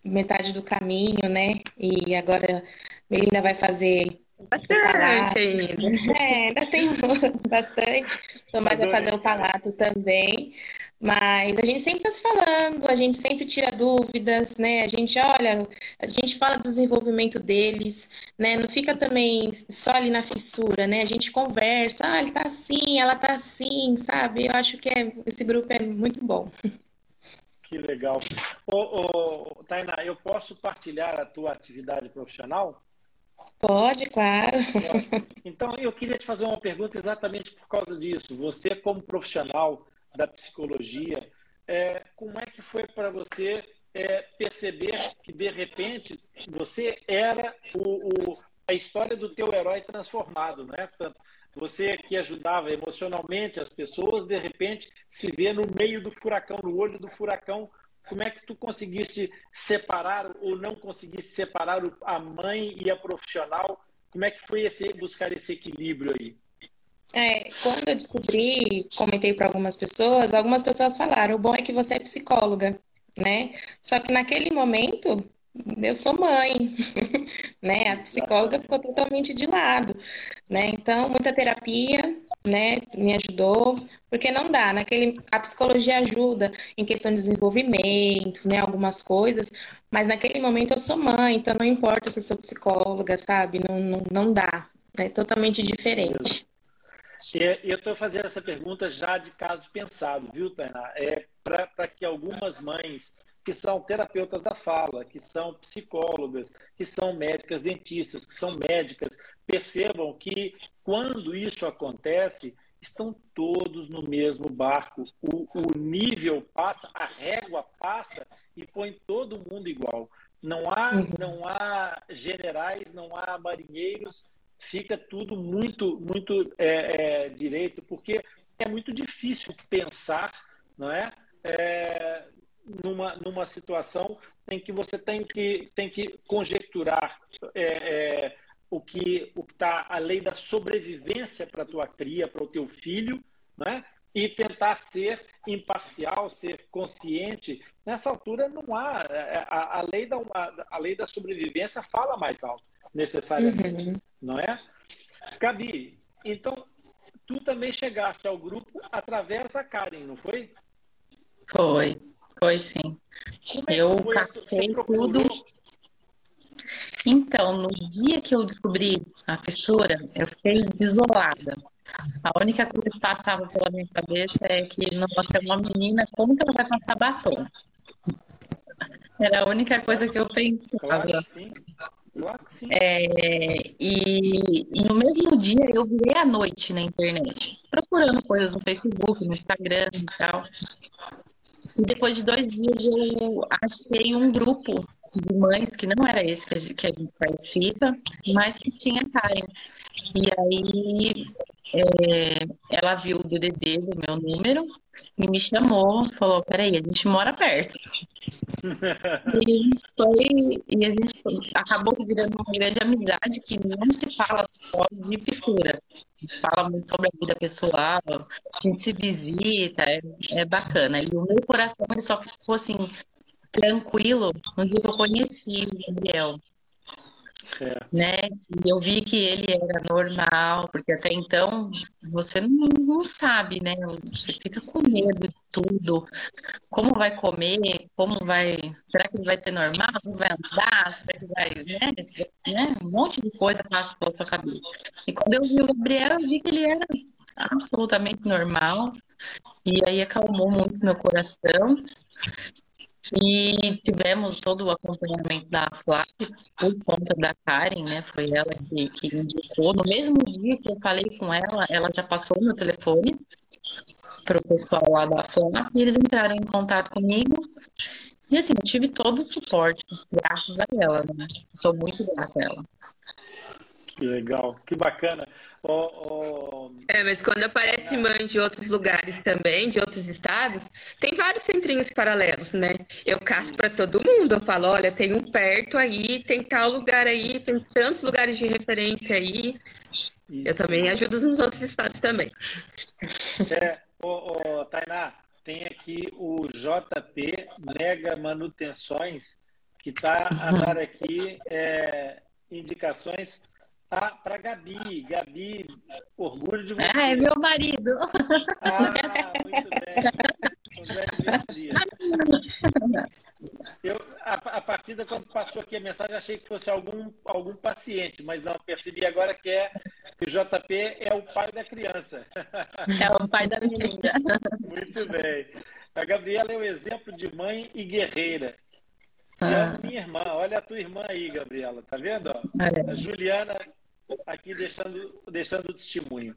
metade do caminho, né? E agora Melinda vai fazer
Bastante ainda.
É, ainda tem <laughs> bastante. Tomás vai fazer o palato também. Mas a gente sempre está se falando, a gente sempre tira dúvidas, né? A gente olha, a gente fala do desenvolvimento deles, né? Não fica também só ali na fissura, né? A gente conversa, ah, ele tá assim, ela tá assim, sabe? Eu acho que é, esse grupo é muito bom.
Que legal. Ô, ô, Tainá, eu posso partilhar a tua atividade profissional?
Pode, claro.
Então, eu queria te fazer uma pergunta exatamente por causa disso. Você, como profissional, da psicologia, é, como é que foi para você é, perceber que de repente você era o, o, a história do teu herói transformado, né? Portanto, você que ajudava emocionalmente as pessoas, de repente se vê no meio do furacão, no olho do furacão. Como é que tu conseguiste separar ou não conseguiste separar a mãe e a profissional? Como é que foi esse, buscar esse equilíbrio aí?
É, quando eu descobri, comentei para algumas pessoas, algumas pessoas falaram: o bom é que você é psicóloga, né? Só que naquele momento eu sou mãe, <laughs> né? A psicóloga ficou totalmente de lado, né? Então, muita terapia, né? Me ajudou, porque não dá, naquele a psicologia ajuda em questão de desenvolvimento, né? Algumas coisas, mas naquele momento eu sou mãe, então não importa se eu sou psicóloga, sabe? Não, não, não dá, é totalmente diferente.
É, eu estou fazendo essa pergunta já de caso pensado, viu, Tainá? É para que algumas mães que são terapeutas da fala, que são psicólogas, que são médicas dentistas, que são médicas, percebam que quando isso acontece, estão todos no mesmo barco. O, o nível passa, a régua passa e põe todo mundo igual. Não há, uhum. não há generais, não há marinheiros fica tudo muito, muito é, é, direito, porque é muito difícil pensar, não é? é? numa, numa situação em que você tem que, tem que conjecturar é, é, o que o está a lei da sobrevivência para a tua cria, para o teu filho, né? e tentar ser imparcial, ser consciente. Nessa altura não há é, a, a lei da a, a lei da sobrevivência fala mais alto necessariamente, uhum. Não é? Gabi, então tu também chegaste ao grupo através da Karen, não foi?
Foi, foi sim. É eu passei tudo. Então, no dia que eu descobri a fissura, eu fiquei desolada. A única coisa que passava pela minha cabeça é que, nossa, é uma menina, como que ela vai passar batom? Era a única coisa que eu pensava. Claro, sim. É, e, e, no mesmo dia eu virei à noite na internet, procurando coisas no Facebook, no Instagram e tal. E depois de dois dias eu achei um grupo de mães que não era esse que a gente, que a gente participa, mas que tinha Karen. E aí é, ela viu o DDD do meu número e me chamou, falou, peraí, a gente mora perto. <laughs> e a gente foi, e a gente acabou virando uma grande amizade que não se fala só de fissura. A gente fala muito sobre a vida pessoal, a gente se visita, é, é bacana. E o meu coração ele só ficou assim, tranquilo no dia que eu conheci o Gabriel. É. Né? E eu vi que ele era normal, porque até então você não, não sabe, né? Você fica com medo de tudo. Como vai comer? Como vai. Será que ele vai ser normal? Será que vai andar? Será que vai. Né? né? Um monte de coisa passa pela sua cabeça. E quando eu vi o Gabriel, eu vi que ele era absolutamente normal. E aí acalmou muito meu coração. E tivemos todo o acompanhamento da FLAP por conta da Karen, né? Foi ela que, que indicou. No mesmo dia que eu falei com ela, ela já passou meu telefone para o pessoal lá da FLAP e eles entraram em contato comigo. E assim, eu tive todo o suporte, graças a ela, né? Sou muito grata a ela.
Que legal, que bacana. Oh,
oh... É, mas quando aparece mãe de outros lugares também, de outros estados, tem vários centrinhos paralelos, né? Eu caço para todo mundo, eu falo, olha, tem um perto aí, tem tal lugar aí, tem tantos lugares de referência aí. Isso. Eu também ajudo nos outros estados também.
É, oh, oh, Tainá, tem aqui o JP Mega Manutenções, que está a dar <laughs> aqui é, indicações ah, para Gabi. Gabi, orgulho de você.
Ah, é meu marido.
Ah, muito bem. Eu, a, a partir de quando passou aqui a mensagem, achei que fosse algum, algum paciente, mas não, percebi agora que é que o JP é o pai da criança.
É o pai da menina.
Muito bem. A Gabriela é o exemplo de mãe e guerreira. E é a minha irmã, olha a tua irmã aí, Gabriela, tá vendo? A Juliana aqui deixando, deixando o testemunho.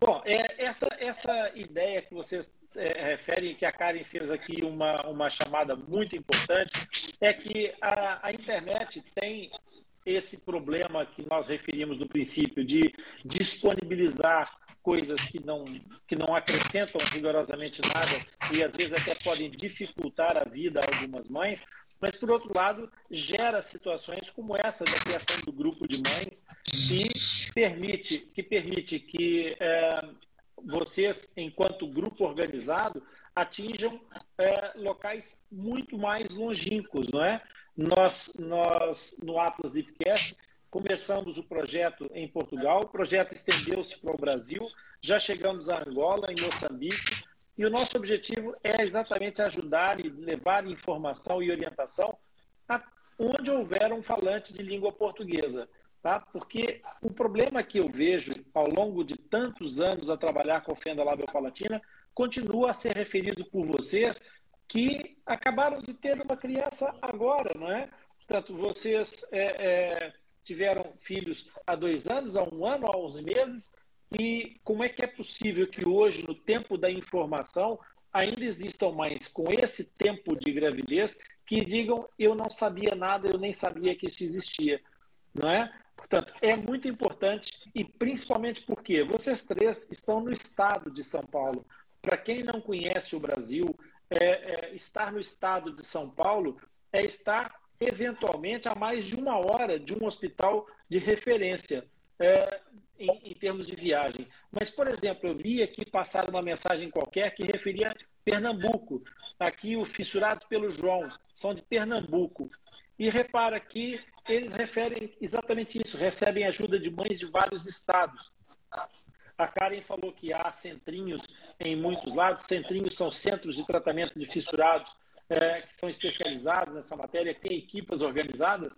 Bom, é, essa, essa ideia que vocês é, referem, que a Karen fez aqui uma, uma chamada muito importante, é que a, a internet tem esse problema que nós referimos no princípio de disponibilizar coisas que não, que não acrescentam rigorosamente nada e às vezes até podem dificultar a vida a algumas mães, mas por outro lado gera situações como essa da criação do grupo de mães que permite que permite que é, vocês enquanto grupo organizado atinjam é, locais muito mais longínquos, não é? Nós nós no Atlas Deepcast começamos o projeto em Portugal, o projeto estendeu-se para o Brasil, já chegamos a Angola, em Moçambique, e o nosso objetivo é exatamente ajudar e levar informação e orientação a onde houver um falante de língua portuguesa. Tá? Porque o problema que eu vejo ao longo de tantos anos a trabalhar com fenda labiopalatina continua a ser referido por vocês que acabaram de ter uma criança agora, não é? Portanto, vocês é, é, tiveram filhos há dois anos, há um ano, há uns meses, e como é que é possível que hoje, no tempo da informação, ainda existam mães com esse tempo de gravidez que digam eu não sabia nada, eu nem sabia que isso existia, não é? Portanto, é muito importante e principalmente porque vocês três estão no estado de São Paulo. Para quem não conhece o Brasil, é, é, estar no estado de São Paulo é estar eventualmente a mais de uma hora de um hospital de referência. É, em, em, termos de viagem. Mas, por exemplo, eu vi aqui passar uma mensagem qualquer que referia Pernambuco. Aqui, o Fissurado pelo João, são de Pernambuco. E repara que eles referem exatamente isso, recebem ajuda de mães de vários estados. A Karen falou que há centrinhos em muitos lados. Centrinhos são centros de tratamento de fissurados é, que são especializados nessa matéria, tem equipas organizadas.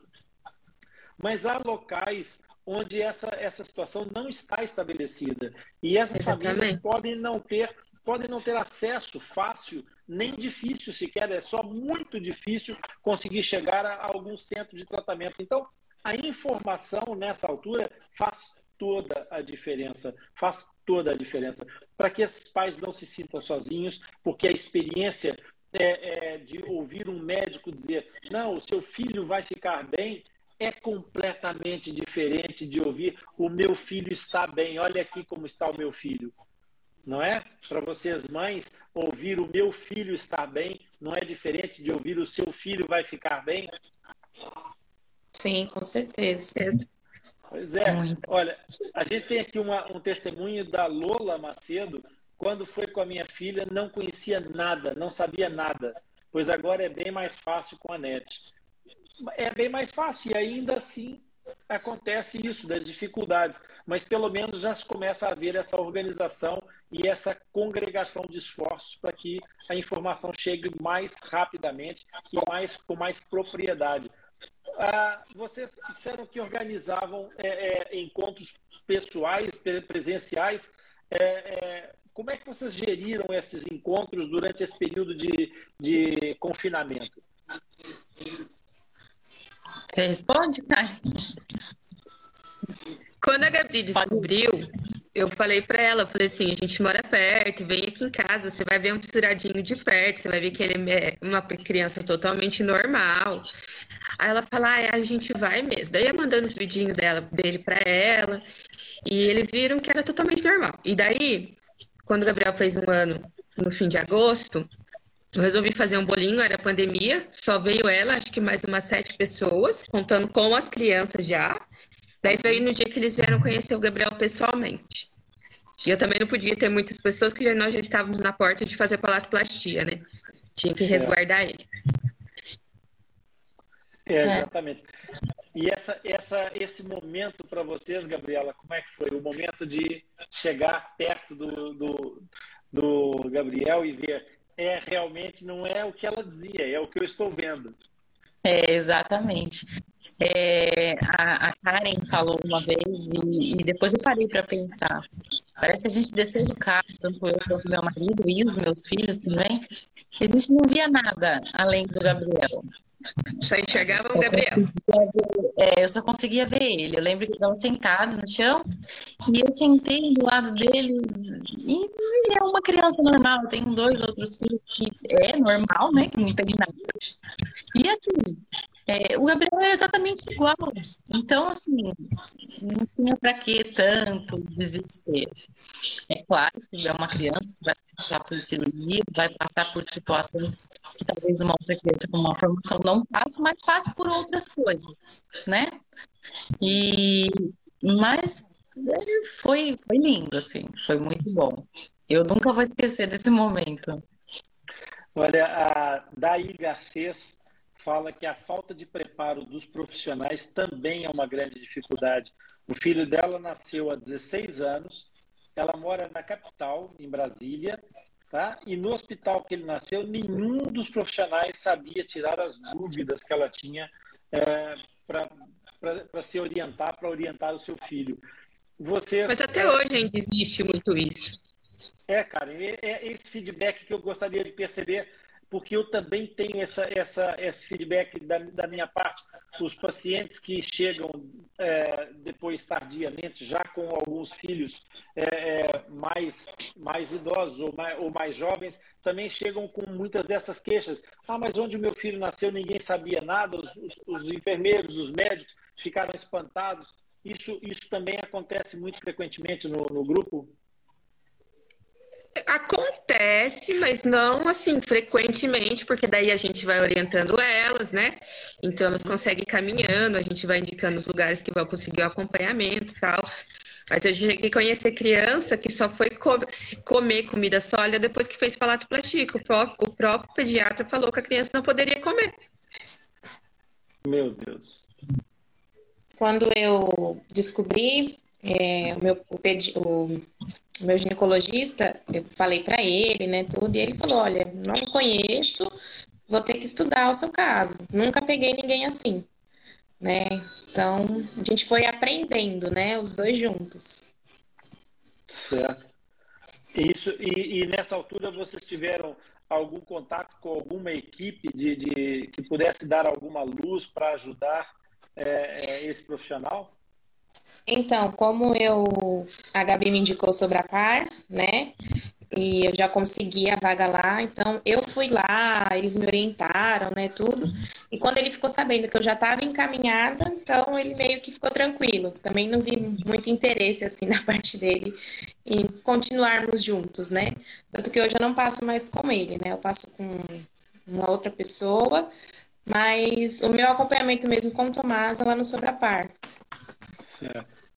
Mas há locais onde essa, essa situação não está estabelecida. E essas Exatamente. famílias podem não ter podem não ter acesso fácil, nem difícil sequer, é só muito difícil conseguir chegar a algum centro de tratamento. Então, a informação nessa altura faz toda a diferença, faz toda a diferença, para que esses pais não se sintam sozinhos, porque a experiência é, é, de ouvir um médico dizer: não, o seu filho vai ficar bem, é completamente diferente de ouvir: o meu filho está bem, olha aqui como está o meu filho. Não é? Para vocês, mães, ouvir o meu filho está bem não é diferente de ouvir o seu filho vai ficar bem?
Sim, com certeza.
Pois é. Olha, a gente tem aqui uma, um testemunho da Lola Macedo. Quando foi com a minha filha, não conhecia nada, não sabia nada. Pois agora é bem mais fácil com a NET. É bem mais fácil e ainda assim acontece isso, das dificuldades. Mas pelo menos já se começa a ver essa organização e essa congregação de esforços para que a informação chegue mais rapidamente e mais, com mais propriedade. Ah, vocês disseram que organizavam é, é, encontros pessoais, presenciais. É, é, como é que vocês geriram esses encontros durante esse período de, de confinamento?
Você responde, Caio?
Quando a Gabi descobriu, eu falei para ela, falei assim, a gente mora perto, vem aqui em casa, você vai ver um tiradinho de perto, você vai ver que ele é uma criança totalmente normal. Aí ela fala, ah, a gente vai mesmo. Daí eu mandando os vidinhos dela, dele para ela, e eles viram que era totalmente normal. E daí, quando o Gabriel fez um ano, no fim de agosto, eu resolvi fazer um bolinho, era pandemia, só veio ela, acho que mais umas sete pessoas, contando com as crianças já. Daí veio no dia que eles vieram conhecer o Gabriel pessoalmente. E eu também não podia ter muitas pessoas, porque nós já estávamos na porta de fazer palatoplastia, né? Tinha que resguardar ele.
É, exatamente. E essa, essa, esse momento para vocês, Gabriela, como é que foi? O momento de chegar perto do, do, do Gabriel e ver, é realmente não é o que ela dizia, é o que eu estou vendo.
É, exatamente. É, a, a, Karen falou uma vez e, e depois eu parei para pensar. Parece que a gente desceu do carro, tanto eu quanto meu marido e os meus filhos também, a gente não via nada além do Gabriel.
Só enxergava o Gabriel.
é, eu só conseguia ver ele. Eu lembro que ele estava sentado no chão e eu sentei do lado dele e ele é uma criança normal. Tenho dois outros filhos que é normal, né? Que não tem nada. E assim, é, o Gabriel era exatamente igual. Então, assim, não tinha para que tanto desespero. É claro que é uma criança que vai passar por cirurgia, vai passar por situações que talvez uma outra criança com uma formação não passe, mas passe por outras coisas, né? E, mas foi, foi lindo, assim, foi muito bom. Eu nunca vou esquecer desse momento.
Olha, a Daí Garcês fala que a falta de preparo dos profissionais também é uma grande dificuldade. O filho dela nasceu há 16 anos, ela mora na capital, em Brasília, tá? E no hospital que ele nasceu, nenhum dos profissionais sabia tirar as dúvidas que ela tinha é, para se orientar, para orientar o seu filho. Vocês,
Mas até hoje ainda existe muito isso.
É, cara, é, é esse feedback que eu gostaria de perceber porque eu também tenho essa, essa, esse feedback da, da minha parte. Os pacientes que chegam é, depois tardiamente, já com alguns filhos é, é, mais, mais idosos ou mais, ou mais jovens, também chegam com muitas dessas queixas. Ah, mas onde meu filho nasceu ninguém sabia nada, os, os, os enfermeiros, os médicos ficaram espantados. Isso, isso também acontece muito frequentemente no, no grupo?
Acontece, mas não assim frequentemente, porque daí a gente vai orientando elas, né? Então elas conseguem ir caminhando, a gente vai indicando os lugares que vão conseguir o acompanhamento e tal. Mas eu cheguei a conhecer criança que só foi co comer comida sólida depois que fez palatoplastia. O próprio, o próprio pediatra falou que a criança não poderia comer.
Meu Deus.
Quando eu descobri, é, o, meu, o, pedi, o o meu ginecologista, eu falei para ele, né, tudo, e ele falou: olha, não conheço, vou ter que estudar o seu caso. Nunca peguei ninguém assim, né? Então, a gente foi aprendendo, né, os dois juntos.
Certo. Isso, e, e nessa altura vocês tiveram algum contato com alguma equipe de, de que pudesse dar alguma luz para ajudar é, esse profissional?
Então, como eu a Gabi me indicou sobre a par, né? e eu já consegui a vaga lá, então eu fui lá, eles me orientaram, né, tudo. E quando ele ficou sabendo que eu já estava encaminhada, então ele meio que ficou tranquilo. Também não vi muito interesse assim <laughs> na parte dele em continuarmos juntos, né? Tanto que hoje eu não passo mais com ele, né? Eu passo com uma outra pessoa, mas o meu acompanhamento mesmo com o Tomás é lá no Sobrapar.
Certo.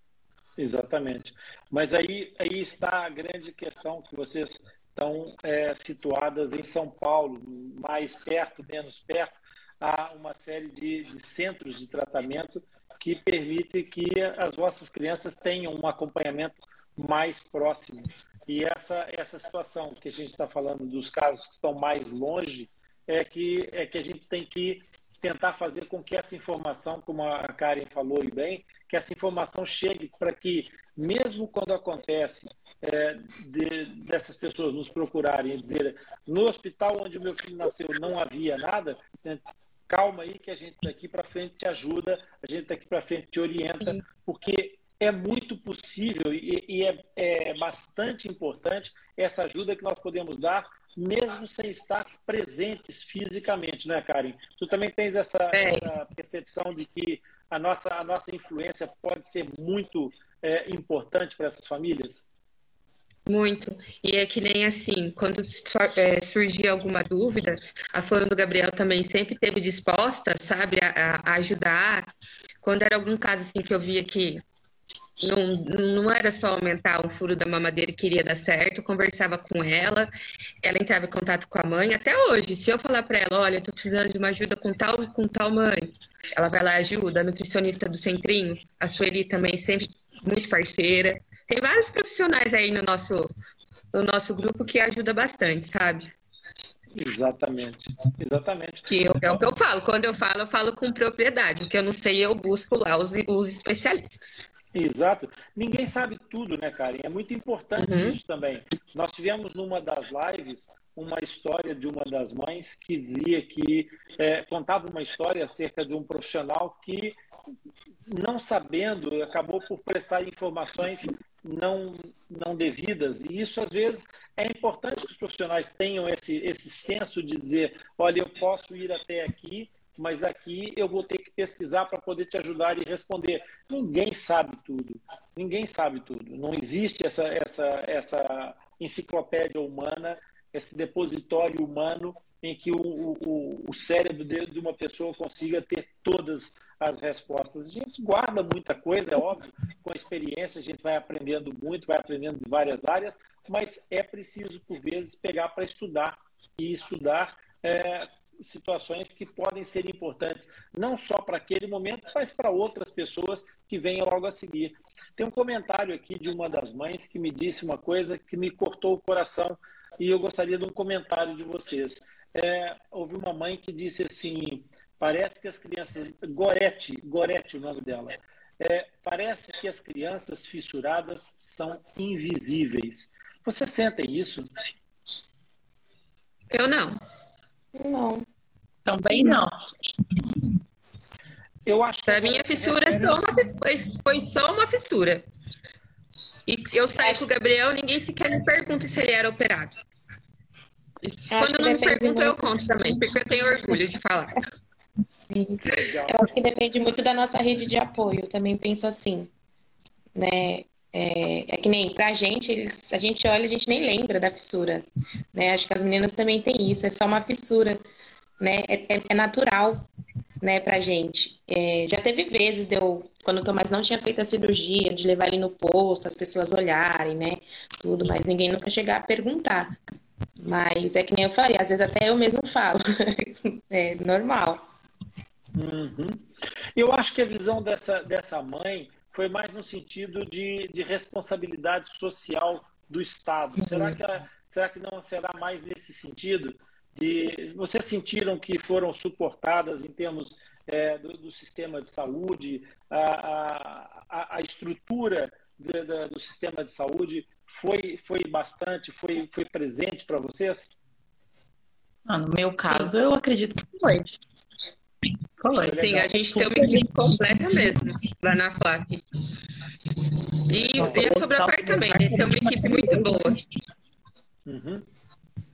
Exatamente. Mas aí, aí está a grande questão que vocês estão é, situadas em São Paulo, mais perto, menos perto, há uma série de, de centros de tratamento que permitem que as vossas crianças tenham um acompanhamento mais próximo. E essa, essa situação que a gente está falando dos casos que estão mais longe é que, é que a gente tem que tentar fazer com que essa informação, como a Karen falou e bem, que essa informação chegue para que, mesmo quando acontece é, de, dessas pessoas nos procurarem e dizer no hospital onde o meu filho nasceu não havia nada, né, calma aí que a gente daqui para frente te ajuda, a gente daqui para frente te orienta, porque é muito possível e, e é, é bastante importante essa ajuda que nós podemos dar mesmo sem estar presentes fisicamente, não é, Karen? Tu também tens essa, essa percepção de que a nossa, a nossa influência pode ser muito é, importante para essas famílias?
Muito. E é que nem assim, quando é, surgia alguma dúvida, a Fã do Gabriel também sempre teve disposta, sabe, a, a, ajudar. Quando era algum caso assim que eu via que não, não era só aumentar o furo da mamadeira que iria dar certo, conversava com ela, ela entrava em contato com a mãe, até hoje, se eu falar para ela, olha, eu tô precisando de uma ajuda com tal e com tal mãe, ela vai lá e ajuda, a nutricionista do Centrinho, a Sueli também sempre muito parceira, tem vários profissionais aí no nosso, no nosso grupo que ajuda bastante, sabe?
Exatamente, exatamente.
Que eu, é o que eu falo, quando eu falo, eu falo com propriedade, o que eu não sei, eu busco lá os, os especialistas.
Exato. Ninguém sabe tudo, né, Karen? É muito importante uhum. isso também. Nós tivemos numa das lives uma história de uma das mães que dizia que é, contava uma história acerca de um profissional que, não sabendo, acabou por prestar informações não, não devidas. E isso, às vezes, é importante que os profissionais tenham esse, esse senso de dizer: olha, eu posso ir até aqui mas daqui eu vou ter que pesquisar para poder te ajudar e responder. Ninguém sabe tudo. Ninguém sabe tudo. Não existe essa, essa, essa enciclopédia humana, esse depositório humano em que o, o, o cérebro de uma pessoa consiga ter todas as respostas. A gente guarda muita coisa, é óbvio, com a experiência a gente vai aprendendo muito, vai aprendendo de várias áreas, mas é preciso, por vezes, pegar para estudar e estudar é, situações que podem ser importantes, não só para aquele momento, mas para outras pessoas que venham logo a seguir. Tem um comentário aqui de uma das mães que me disse uma coisa que me cortou o coração e eu gostaria de um comentário de vocês. É, houve uma mãe que disse assim: parece que as crianças. Gorete, Gorete o nome dela. É, parece que as crianças fissuradas são invisíveis. Vocês sentem isso?
Eu não.
Não.
Também não.
Eu acho Para mim, a fissura é, só uma, foi, só uma fissura. E eu saí com o Gabriel, ninguém sequer me pergunta se ele era operado. Quando não me perguntam, eu conto também, porque eu tenho orgulho de falar.
Sim. Eu acho que depende muito da nossa rede de apoio. Eu também penso assim, né? É, é, que nem pra gente, eles, a gente olha, a gente nem lembra da fissura, né? Acho que as meninas também têm isso, é só uma fissura, né? É, é, é natural, né, pra gente. É, já teve vezes, deu, quando o Tomás não tinha feito a cirurgia, de levar ele no posto, as pessoas olharem, né, tudo, mas ninguém nunca chegar a perguntar. Mas é que nem eu falei, às vezes até eu mesmo falo, <laughs> é normal.
Uhum. Eu acho que a visão dessa, dessa mãe foi mais no sentido de, de responsabilidade social do Estado. Uhum. Será, que será que não será mais nesse sentido? De, vocês sentiram que foram suportadas em termos é, do, do, sistema de saúde, a, a, a estrutura de, de, do sistema de saúde foi, foi bastante, foi, foi presente para vocês?
Ah, no meu caso, Sim. eu acredito que foi.
Foi. Sim, a gente tem uma equipe completa mesmo lá na FLAC. E, e sobre a parte também, né? tem uma equipe muito boa.
Uhum.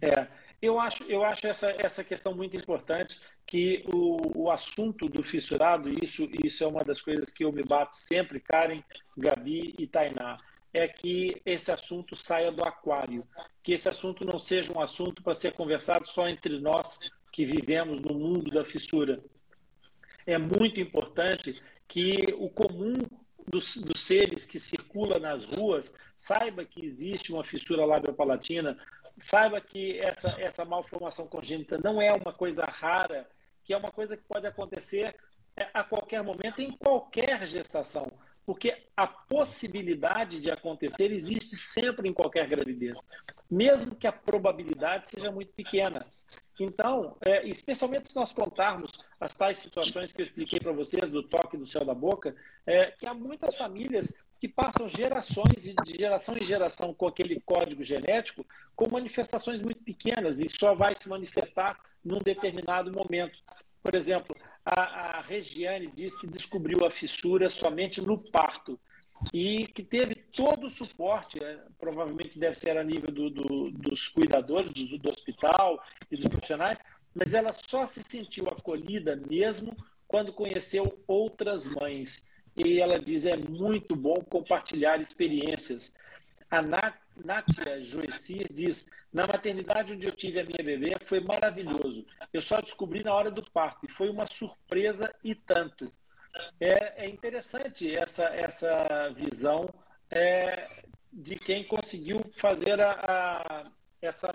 É, eu acho, eu acho essa, essa questão muito importante, que o, o assunto do fissurado, isso, isso é uma das coisas que eu me bato sempre, Karen, Gabi e Tainá, é que esse assunto saia do aquário, que esse assunto não seja um assunto para ser conversado só entre nós que vivemos no mundo da fissura. É muito importante que o comum dos, dos, seres que circula nas ruas saiba que existe uma fissura labiopalatina, saiba que essa, essa malformação congênita não é uma coisa rara, que é uma coisa que pode acontecer é, a qualquer momento, em qualquer gestação. Porque a possibilidade de acontecer existe sempre em qualquer gravidez, mesmo que a probabilidade seja muito pequena. Então, é, especialmente se nós contarmos as tais situações que eu expliquei para vocês do toque do céu da boca, é, que há muitas famílias que passam gerações e de geração em geração com aquele código genético com manifestações muito pequenas e só vai se manifestar num determinado momento. Por exemplo, a, a Regiane diz que descobriu a fissura somente no parto e que teve todo o suporte, é, provavelmente deve ser a nível do, do, dos cuidadores do, do hospital e dos profissionais, mas ela só se sentiu acolhida mesmo quando conheceu outras mães e ela diz é muito bom compartilhar experiências. A Nátia Joecir diz: na maternidade onde eu tive a minha bebê foi maravilhoso. Eu só descobri na hora do parto e foi uma surpresa e tanto. É, é interessante essa, essa visão é, de quem conseguiu fazer a, a essa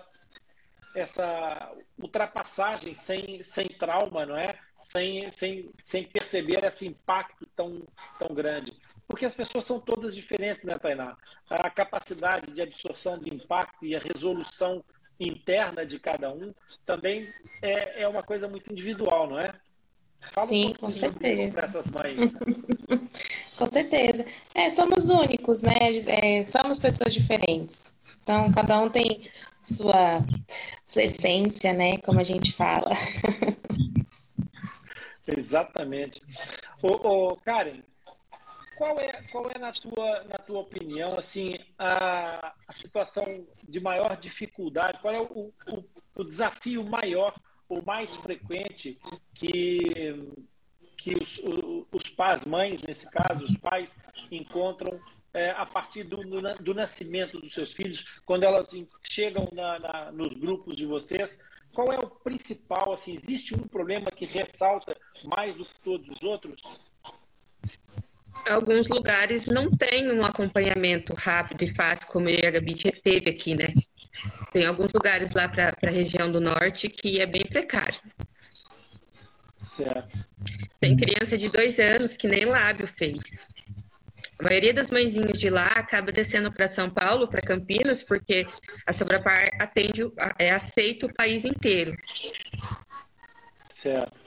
essa ultrapassagem sem, sem trauma, não é? Sem, sem, sem perceber esse impacto tão, tão grande. Porque as pessoas são todas diferentes, né, Tainá? A capacidade de absorção de impacto e a resolução interna de cada um também é, é uma coisa muito individual, não é?
Fala Sim, um com certeza. Para essas mães. <laughs> com certeza. É, somos únicos, né? É, somos pessoas diferentes. Então, cada um tem sua, sua essência, né? Como a gente fala. <laughs>
Exatamente. Ô, ô, Karen, qual é, qual é na, tua, na tua opinião assim a, a situação de maior dificuldade? Qual é o, o, o desafio maior ou mais frequente que, que os, os pais, mães, nesse caso, os pais encontram é, a partir do, do, nascimento dos seus filhos, quando elas chegam na, na, nos grupos de vocês, qual é o principal? Assim, existe um problema que ressalta mais do que todos os outros?
Alguns lugares não tem um acompanhamento rápido e fácil, como a Gabi teve aqui, né? Tem alguns lugares lá para a região do norte que é bem precário.
Certo.
Tem criança de dois anos que nem lábio fez. A maioria das mãezinhas de lá acaba descendo para São Paulo, para Campinas, porque a Sobrapar atende, é aceita o país inteiro.
Certo.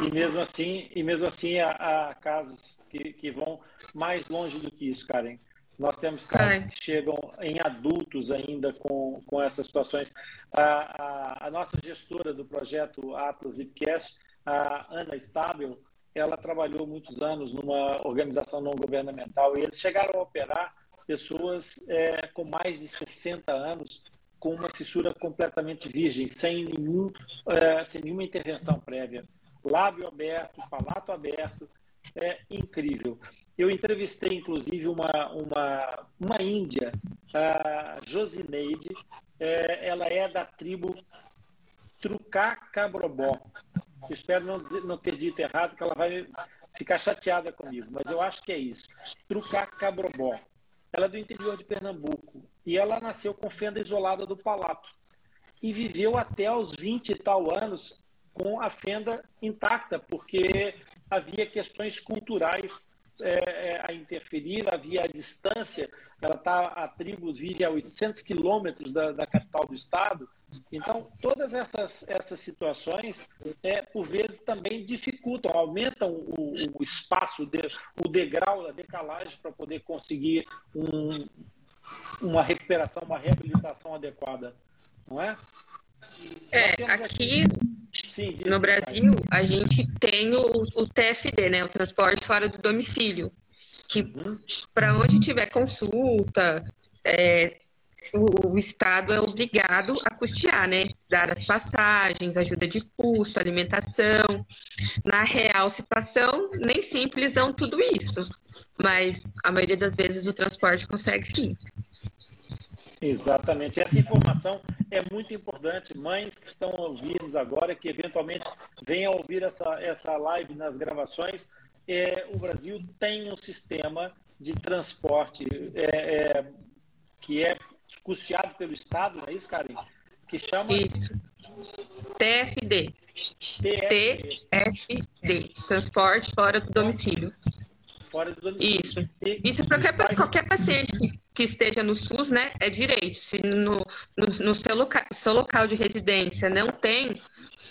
E mesmo assim, e mesmo assim há, há casos que, que, vão mais longe do que isso, Karen. Nós temos casos Ai. que chegam em adultos ainda com, com essas situações. A, a, a nossa gestora do projeto Atlas Lipcast, a Ana Stabel, ela trabalhou muitos anos numa organização não governamental e eles chegaram a operar pessoas é, com mais de 60 anos com uma fissura completamente virgem, sem, nenhum, é, sem nenhuma intervenção prévia. Lábio aberto, palato aberto, é incrível. Eu entrevistei, inclusive, uma, uma, uma índia, a Josineide, é, ela é da tribo Trucá Cabrobó. Espero não, dizer, não ter dito errado, que ela vai ficar chateada comigo, mas eu acho que é isso. Trucá Cabrobó. Ela é do interior de Pernambuco e ela nasceu com fenda isolada do palato e viveu até os 20 e tal anos com a fenda intacta, porque havia questões culturais é, é, a interferir, havia a distância, ela está a tribos vive a 800 quilômetros da, da, capital do estado, então todas essas, essas situações, é, por vezes, também dificultam, aumentam o, o espaço, de, o degrau, a decalagem para poder conseguir um, uma recuperação, uma reabilitação adequada, não é?
É, aqui Sim, no Brasil a gente tem o, o, TFD, né, o transporte fora do domicílio, que uhum. para onde tiver consulta, é, o, o, Estado é obrigado a custear, né? Dar as passagens, ajuda de custo, alimentação. Na real situação, nem sempre eles dão tudo isso, mas a maioria das vezes o transporte consegue sim.
Exatamente. Essa informação é muito importante. Mães que estão ouvindo agora, que eventualmente venham ouvir essa, essa live nas gravações, é, o Brasil tem um sistema de transporte é, é, que é custeado pelo Estado, não é isso, Karen? Que chama.
Isso. TFD. TFD. TFD. Transporte fora do domicílio.
Fora do domicílio.
Isso. Isso para qualquer, qualquer paciente que, que, esteja no SUS, né? É direito. Se no, no, no seu, loca, seu local de residência não tem,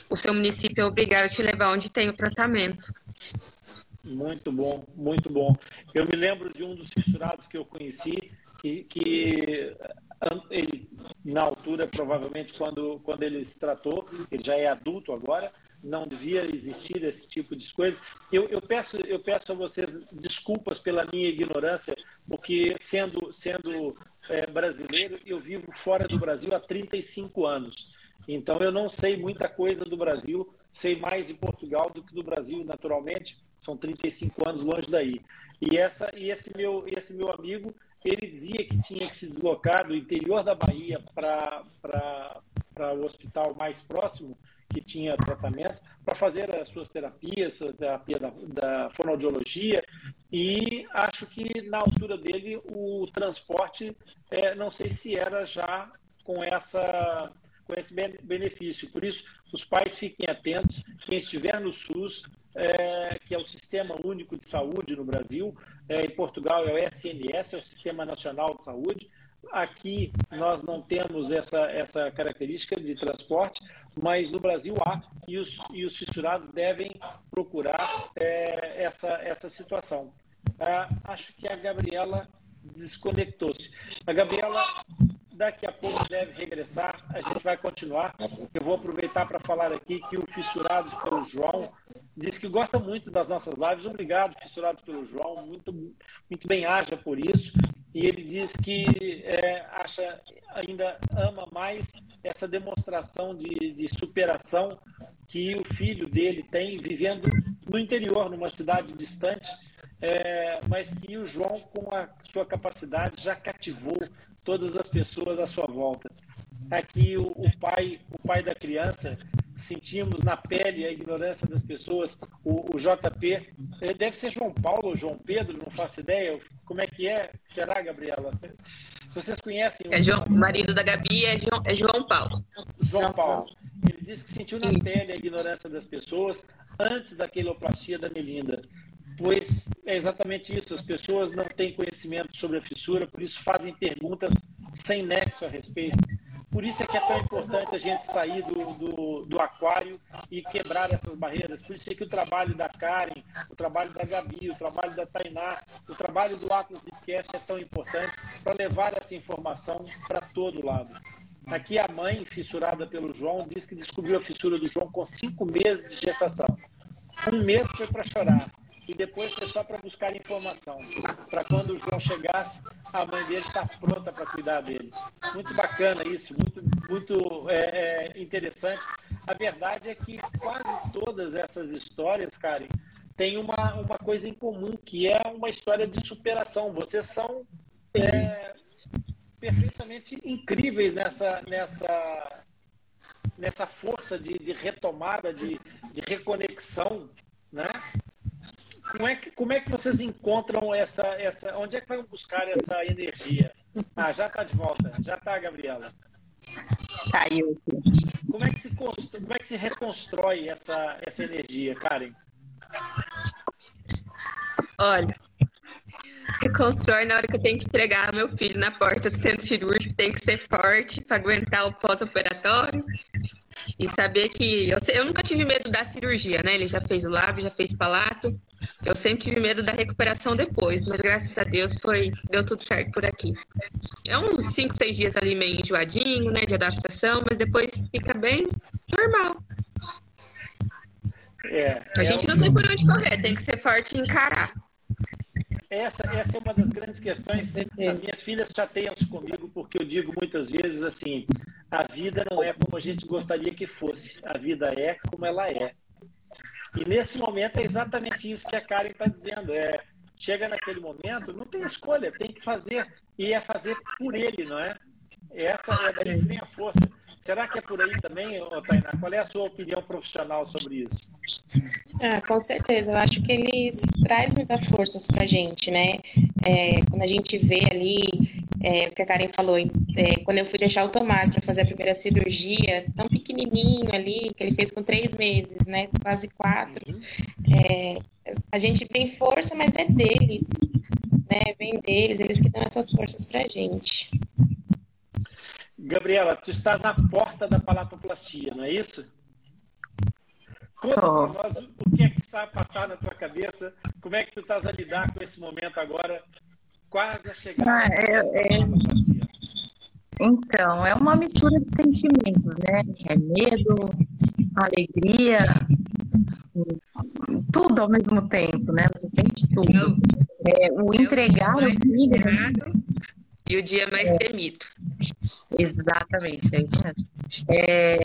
o seu município é obrigado a te levar onde tem o tratamento.
Muito bom, muito bom. Eu me lembro de um dos fissurados que eu conheci, que, que ele, na altura, provavelmente, quando, quando ele se tratou, ele já é adulto agora, não devia existir esse tipo de coisa. Eu, eu, peço, eu peço a vocês desculpas pela minha ignorância, porque sendo, sendo é, brasileiro, eu vivo fora do Brasil há 35 anos. Então eu não sei muita coisa do Brasil, sei mais de Portugal do que do Brasil, naturalmente. São 35 anos longe daí. E, essa, e esse, meu, esse meu amigo, ele dizia que tinha que se deslocar do interior da Bahia para o hospital mais próximo, que tinha tratamento, para fazer as suas terapias, a terapia da, da fonoaudiologia, e acho que na altura dele o transporte, é, não sei se era já com essa com esse benefício. Por isso, os pais fiquem atentos. Quem estiver no SUS, é, que é o Sistema Único de Saúde no Brasil, é, em Portugal é o SNS, é o Sistema Nacional de Saúde. Aqui nós não temos essa, essa característica de transporte, mas no Brasil há, e os, e os fissurados devem procurar é, essa, essa situação. Ah, acho que a Gabriela desconectou-se. A Gabriela daqui a pouco deve regressar, a gente vai continuar. Eu vou aproveitar para falar aqui que o Fissurados pelo João diz que gosta muito das nossas lives. Obrigado, Fissurados pelo João, muito, muito bem haja por isso. E ele diz que é, acha, ainda ama mais essa demonstração de, de superação que o filho dele tem vivendo no interior, numa cidade distante, é, mas que o João, com a sua capacidade, já cativou todas as pessoas à sua volta. Aqui o, o pai, o pai da criança, sentimos na pele a ignorância das pessoas. O, o JP, deve ser João Paulo ou João Pedro, não faço ideia. Como é que é? Será, Gabriela? Vocês conhecem?
É João, o marido da Gabi é João, é João Paulo.
João Paulo. Ele disse que sentiu na pele a ignorância das pessoas antes da queloplastia da Melinda pois é exatamente isso. As pessoas não têm conhecimento sobre a fissura, por isso fazem perguntas sem nexo a respeito. Por isso é que é tão importante a gente sair do, do, do, aquário e quebrar essas barreiras. Por isso é que o trabalho da Karen, o trabalho da Gabi, o trabalho da Tainá, o trabalho do Atlas Podcast é tão importante para levar essa informação para todo lado. Aqui a mãe, fissurada pelo João, diz que descobriu a fissura do João com cinco meses de gestação. Um mês foi para chorar e depois foi só para buscar informação, para quando o João chegasse, a mãe dele estar pronta para cuidar dele. Muito bacana isso, muito, muito é, é, interessante. A verdade é que quase todas essas histórias, Karen, têm uma, uma coisa em comum, que é uma história de superação. Vocês são é, perfeitamente incríveis nessa, nessa, nessa força de, de retomada, de, de reconexão, né? Como é que, como é que vocês encontram essa, essa. Onde é que vão buscar essa energia? Ah, já está de volta. Já está, Gabriela.
Caiu.
Como é que se, como é que se reconstrói essa, essa energia, Karen?
Olha, reconstrói na hora que eu tenho que entregar meu filho na porta do centro cirúrgico, tem que ser forte para aguentar o pós-operatório e saber que eu, eu nunca tive medo da cirurgia, né? Ele já fez o lábio, já fez palato. Eu sempre tive medo da recuperação depois, mas graças a Deus foi deu tudo certo por aqui. É uns 5, 6 dias ali meio enjoadinho, né, de adaptação, mas depois fica bem normal.
É,
a gente
é
não tem por onde correr, tem que ser forte e encarar.
essa, essa é uma das grandes questões. As minhas filhas chateiam-se comigo porque eu digo muitas vezes assim: a vida não é como a gente gostaria que fosse, a vida é como ela é. E nesse momento é exatamente isso que a Karen está dizendo. É, chega naquele momento, não tem escolha, tem que fazer. E é fazer por ele, não é? Essa é a força. Será que é por aí também, Tainá? Qual é a sua opinião profissional sobre isso?
Ah, com certeza. Eu acho que eles traz muita força para a gente, né? É, quando a gente vê ali é, o que a Karen falou, é, quando eu fui deixar o Tomás para fazer a primeira cirurgia, tão pequenininho ali, que ele fez com três meses, né? Quase quatro. Uhum. É, a gente vem força, mas é deles, né? Vem deles, eles que dão essas forças para a gente.
Gabriela, tu estás à porta da palatoplastia, não é isso? Conta oh. para nós o que é que está a passar na tua cabeça, como é que tu estás a lidar com esse momento agora, quase a chegar ah, é, é...
Então, é uma mistura de sentimentos, né? É medo, alegria, tudo ao mesmo tempo, né? Você sente tudo. É, o entregar o filho
e o dia mais é. temido.
Exatamente, é isso mesmo. É,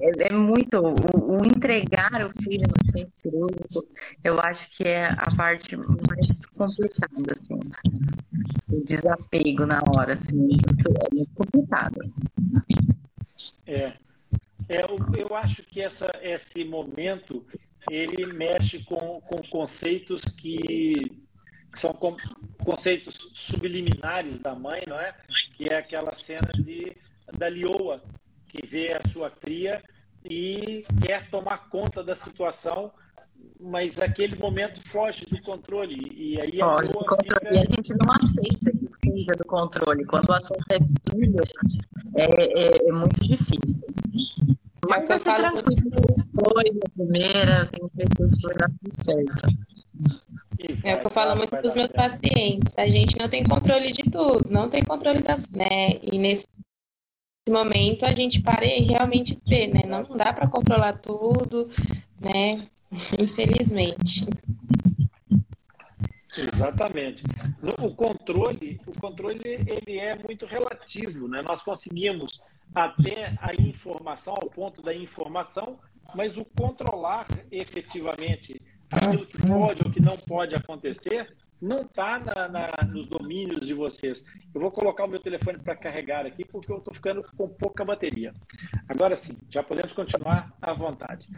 é, é muito. O, o, entregar o filho no centro cirúrgico, eu acho que é a parte mais complicada, assim. O desapego na hora, assim, é muito complicado.
É. é eu, eu acho que essa, esse momento ele mexe com, com conceitos que que são conceitos subliminares da mãe, não é? Que é aquela cena de da lioa que vê a sua cria e quer tomar conta da situação, mas aquele momento foge do controle e aí
a foge do controle. Fica... E a gente não aceita que fuja do controle. Quando o assunto é filho, é, é, é muito difícil. Mas eu falo muito foi na primeira, tenho certeza que dar tudo certo.
É o que eu falo muito para os meus pacientes. A gente não tem controle de tudo, não tem controle das, né? E nesse momento a gente para e realmente vê, né? Não dá para controlar tudo, né? <laughs> Infelizmente.
Exatamente. O controle, o controle ele é muito relativo, né? Nós conseguimos até a informação, ao ponto da informação, mas o controlar efetivamente aquilo que pode ou que não pode acontecer não está nos domínios de vocês. Eu vou colocar o meu telefone para carregar aqui porque eu estou ficando com pouca bateria. Agora sim, já podemos continuar à vontade.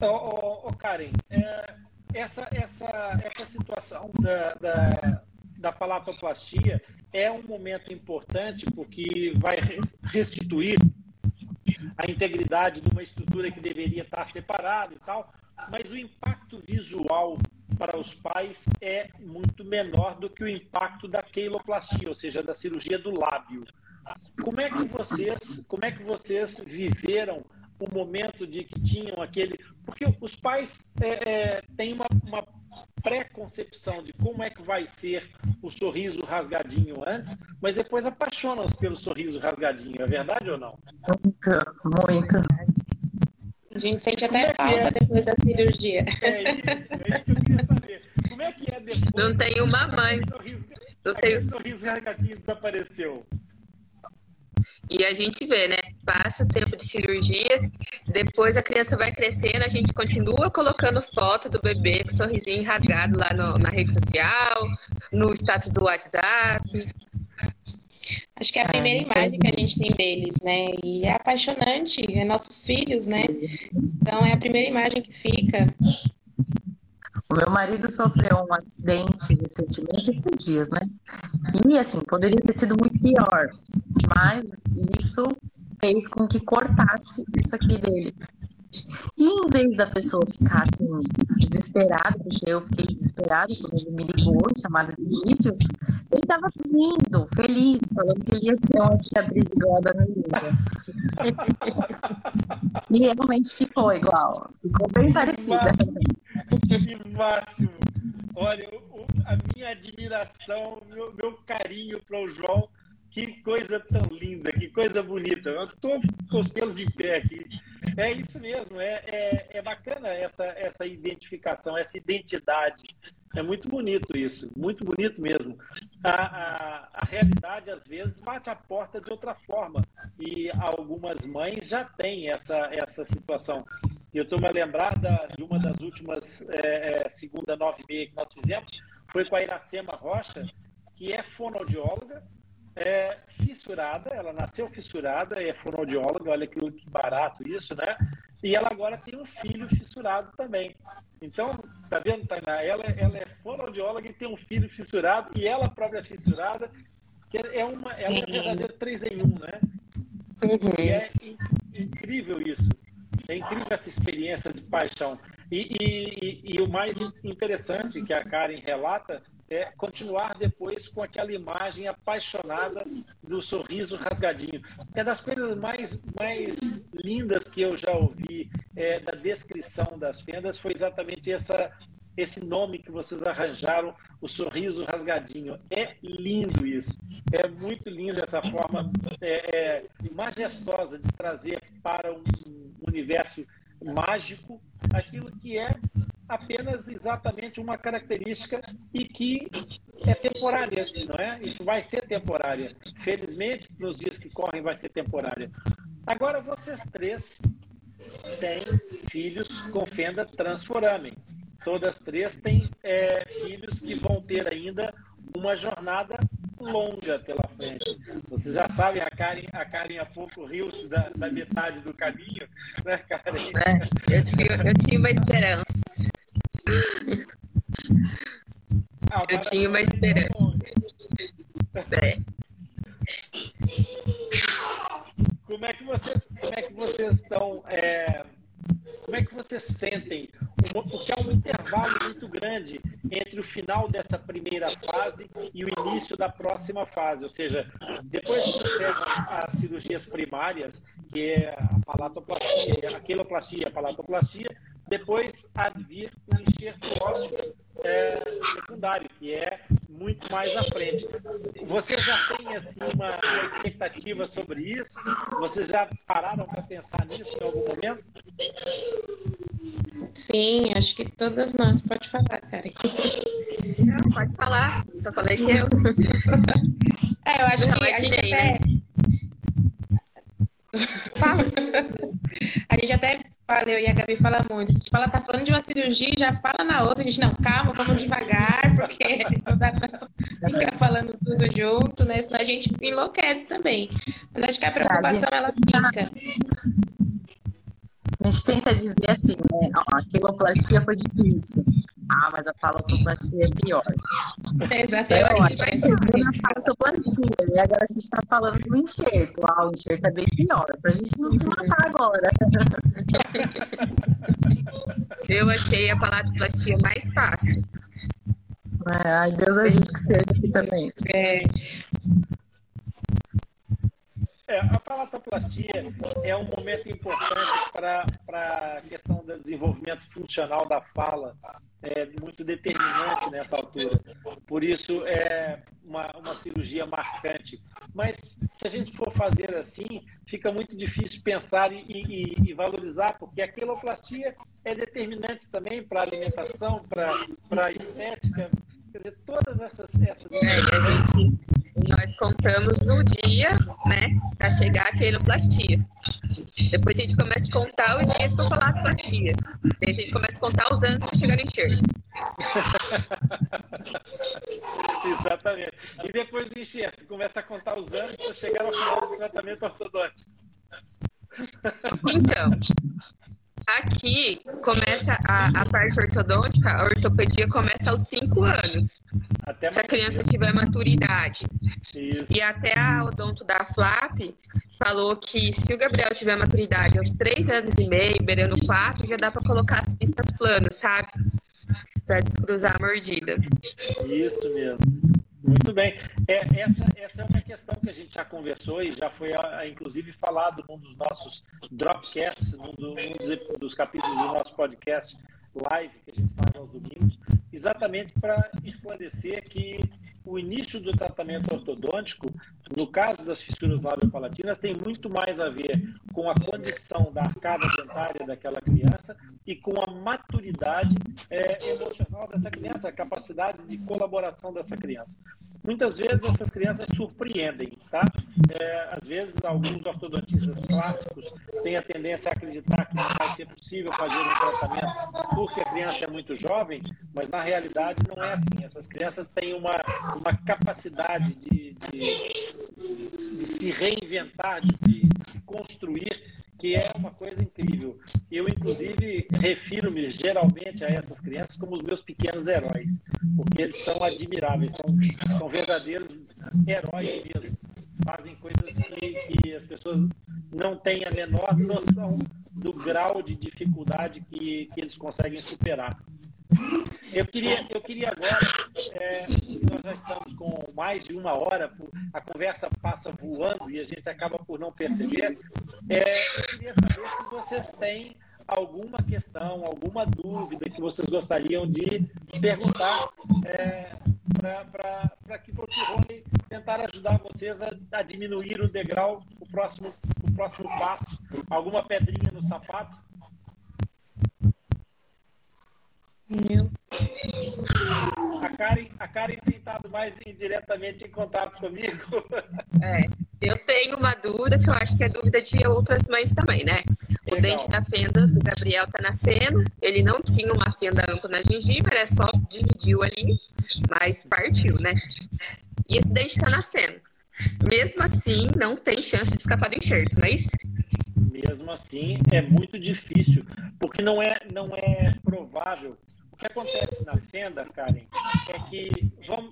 Ô, oh, oh, Karen, é, essa, essa, essa situação da, da, da palatoplastia é um momento importante porque vai restituir a integridade de uma estrutura que deveria estar separada e tal, mas o impacto visual para os pais é muito menor do que o impacto da queiloplastia, ou seja, da cirurgia do lábio. Como é que vocês, como é que vocês viveram o momento de que tinham aquele. Porque os pais é, é, têm uma, uma pré-concepção de como é que vai ser o sorriso rasgadinho antes, mas depois apaixonam-se pelo sorriso rasgadinho. É verdade ou não?
Muito, muito.
A gente sente até é falta é? depois da cirurgia.
É isso, é isso que eu queria saber. Como é que é depois?
Não tem uma mãe.
Sorriso, não tem... sorriso rasgadinho desapareceu.
E a gente vê, né? Passa o tempo de cirurgia, depois a criança vai crescendo, a gente continua colocando foto do bebê com sorrisinho rasgado lá no, na rede social, no status do WhatsApp.
Acho que é a primeira imagem que a gente tem deles, né? E é apaixonante, é nossos filhos, né? Então é a primeira imagem que fica.
O meu marido sofreu um acidente recentemente, esses dias, né? E assim, poderia ter sido muito pior, mas isso fez com que cortasse isso aqui dele. E em vez da pessoa ficar assim, desesperada, porque eu fiquei desesperada quando ele me ligou, chamada de vídeo, ele tava rindo, feliz, falando que ele ia ter uma cicatriz igual a da Melinda. <laughs> e realmente ficou igual, ficou bem parecida.
Que máximo! Olha, a minha admiração, meu, meu carinho para o João que coisa tão linda, que coisa bonita. Eu estou com os pelos em pé aqui. É isso mesmo, é, é, é, bacana essa, essa identificação, essa identidade É muito bonito isso, muito bonito mesmo. A, a, a, realidade, às vezes, bate a porta de outra forma. E algumas mães já têm essa, essa situação. Eu estou me a lembrar da, de uma das últimas é, é, segunda nove meia que nós fizemos, foi com a Iracema Rocha, que é fonoaudióloga, é fissurada, ela nasceu fissurada, é fonoaudióloga, olha que, que barato isso, né? E ela agora tem um filho fissurado também. Então, tá vendo, Tainá? Ela, ela é fonoaudióloga e tem um filho fissurado, e ela própria é fissurada, que é uma, ela é um verdadeiro 3 em 1, né? Uhum. E é incrível isso. É incrível essa experiência de paixão. E, e, e, o mais interessante que a Karen relata é continuar depois com aquela imagem apaixonada do sorriso rasgadinho. É das coisas mais, mais lindas que eu já ouvi é, da descrição das fendas foi exatamente essa, esse nome que vocês arranjaram, o sorriso rasgadinho. É lindo isso. É muito lindo essa forma é, é, majestosa de trazer para um universo mágico aquilo que é apenas exatamente uma característica e que é temporária, não é? E que vai ser temporária. Felizmente, nos dias que correm, vai ser temporária. Agora, vocês três têm filhos com fenda transforamen. Todas três têm é, filhos que vão ter ainda uma jornada longa pela frente. Vocês já sabem, a Karen, a Karen há pouco riu-se da, da, metade do caminho, né, Karen?
É, eu, tinha, eu tinha uma esperança. Ah, eu tinha uma esperança. É.
Como é que vocês, como é que vocês estão? É, como é que vocês sentem? Porque há um intervalo muito grande entre o final dessa primeira fase e o início da próxima fase. Ou seja, depois que sucedem as cirurgias primárias, que é a palatoplastia, a queloplastia a palatoplastia, depois há de vir o enxerto ósseo é, secundário, que é muito mais à frente. Você já tem assim, uma, uma expectativa sobre isso? Vocês já pararam para pensar nisso em algum momento?
Sim, acho que todas nós. Pode falar, Karen.
Não, pode falar. Só falei que eu.
É, eu acho Não, que a gente até. Né? a gente até fala, eu e a Gabi fala muito. A gente fala, tá falando de uma cirurgia já fala na outra. A gente, não, calma, vamos devagar, <laughs> porque não dá não ficar falando tudo junto, né? Senão a gente enlouquece também. Mas acho que a preocupação, ela fica.
A gente tenta dizer assim, né? Ó, a queloplastia foi difícil. Ah, mas a palotoplastia é pior.
Exatamente.
Então, a gente chegou na palotoplastia e agora a gente está falando do enxerto. Ah, o enxerto é bem pior, para a gente não se matar agora. <laughs>
Eu achei a palotoplastia mais fácil.
É, ai, Deus ajude que seja aqui também.
É.
É, a palatoplastia é um momento importante para a questão do desenvolvimento funcional da fala, é muito determinante nessa altura. Por isso, é uma, uma cirurgia marcante. Mas, se a gente for fazer assim, fica muito difícil pensar e, e, e valorizar, porque a queloplastia é determinante também para a alimentação, para a estética, quer dizer, todas essas. essas...
É, nós contamos o dia, né, para chegar à queloplastia. Depois a gente começa a contar os dias para falar plastia. Daí a gente começa a contar os anos para chegar no enxerto. <laughs>
Exatamente. E depois do enxerto, começa a contar os anos para chegar ao final do tratamento ortodôntico.
Então, Aqui começa a, a parte ortodôntica, a ortopedia começa aos 5 anos. Até se a criança tiver maturidade. Isso. E até a odonto da FLAP falou que se o Gabriel tiver maturidade aos 3 anos e meio, beirando 4, já dá para colocar as pistas planas, sabe? Para descruzar a mordida.
Isso mesmo. Muito bem. É, essa, essa é uma questão que a gente já conversou e já foi, inclusive, falado num dos nossos dropcasts, num, do, num dos, dos capítulos do nosso podcast live que a gente faz aos domingos, exatamente para esclarecer que o início do tratamento ortodôntico No caso das fissuras labiopalatinas, tem muito mais a ver com a condição da arcada dentária daquela criança e com a maturidade é, emocional dessa criança, a capacidade de colaboração dessa criança. Muitas vezes essas crianças surpreendem, tá? É, às vezes alguns ortodontistas clássicos têm a tendência a acreditar que não vai ser possível fazer um tratamento porque a criança é muito jovem, mas na realidade não é assim. Essas crianças têm uma, uma capacidade de, de, de se reinventar, de se, de se construir que é uma coisa incrível. Eu, inclusive, refiro-me geralmente a essas crianças como os meus pequenos heróis, porque eles são admiráveis, são, são verdadeiros heróis mesmo. Fazem coisas que, que as pessoas não têm a menor noção do grau de dificuldade que, que eles conseguem superar. Eu queria, eu queria agora, é, nós já estamos com mais de uma hora, a conversa passa voando e a gente acaba por não perceber. É, eu queria saber se vocês têm alguma questão, alguma dúvida que vocês gostariam de perguntar é, para que o Rony tentar ajudar vocês a, a, diminuir o degrau, o próximo, o próximo passo. Alguma pedrinha no sapato?
Meu.
A Karen, a Karen tem estado mais indiretamente em contato comigo. <laughs>
É, eu tenho uma dúvida que eu acho que é dúvida de outras mães também, né? O Legal. dente da fenda do Gabriel tá nascendo, ele não tinha uma fenda ampla na gengiva, é só dividiu ali, mas partiu, né? E esse dente está nascendo. Mesmo assim, não tem chance de escapar do enxerto, não é isso?
Mesmo assim, é muito difícil, porque não é, não é provável que acontece na fenda, Karen, é que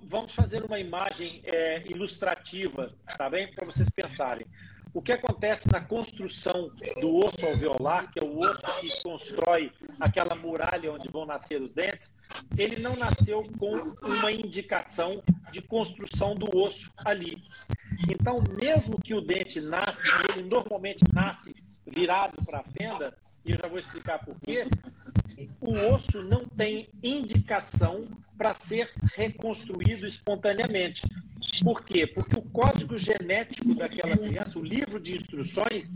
vamos, fazer uma imagem é, ilustrativa, tá bem? Para vocês pensarem. O que acontece na construção do osso alveolar, que é o osso que constrói aquela muralha onde vão nascer os dentes, ele não nasceu com uma indicação de construção do osso ali. Então, mesmo que o dente nasce, ele normalmente nasce virado para a fenda, e eu já vou explicar por quê, o osso não tem indicação para ser reconstruído espontaneamente. Por quê? Porque o código genético daquela criança, o livro de instruções,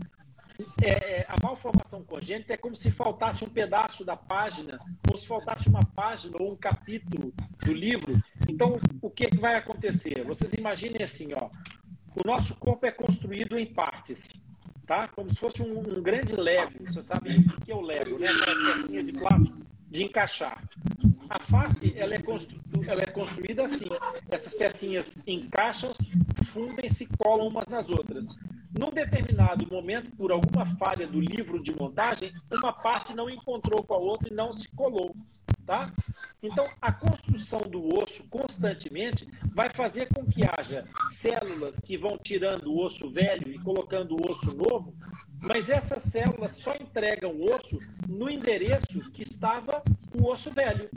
é, a malformação congênita é como se faltasse um pedaço da página, ou se faltasse uma página ou um capítulo do livro. Então, o que, que vai acontecer? Vocês imaginem assim, ó, o nosso corpo é construído em partes tá? Como se fosse um, um grande Lego. Você sabe o que é o Lego, né? De plástico de encaixar. A face ela é, constru... ela é construída assim. Essas pecinhas encaixam, fundem, se colam umas nas outras. Num determinado momento, por alguma falha do livro de montagem, uma parte não encontrou com a outra e não se colou. Tá? Então, a construção do osso constantemente vai fazer com que haja células que vão tirando o osso velho e colocando o osso novo, mas essas células só entregam o osso no endereço que estava o osso velho.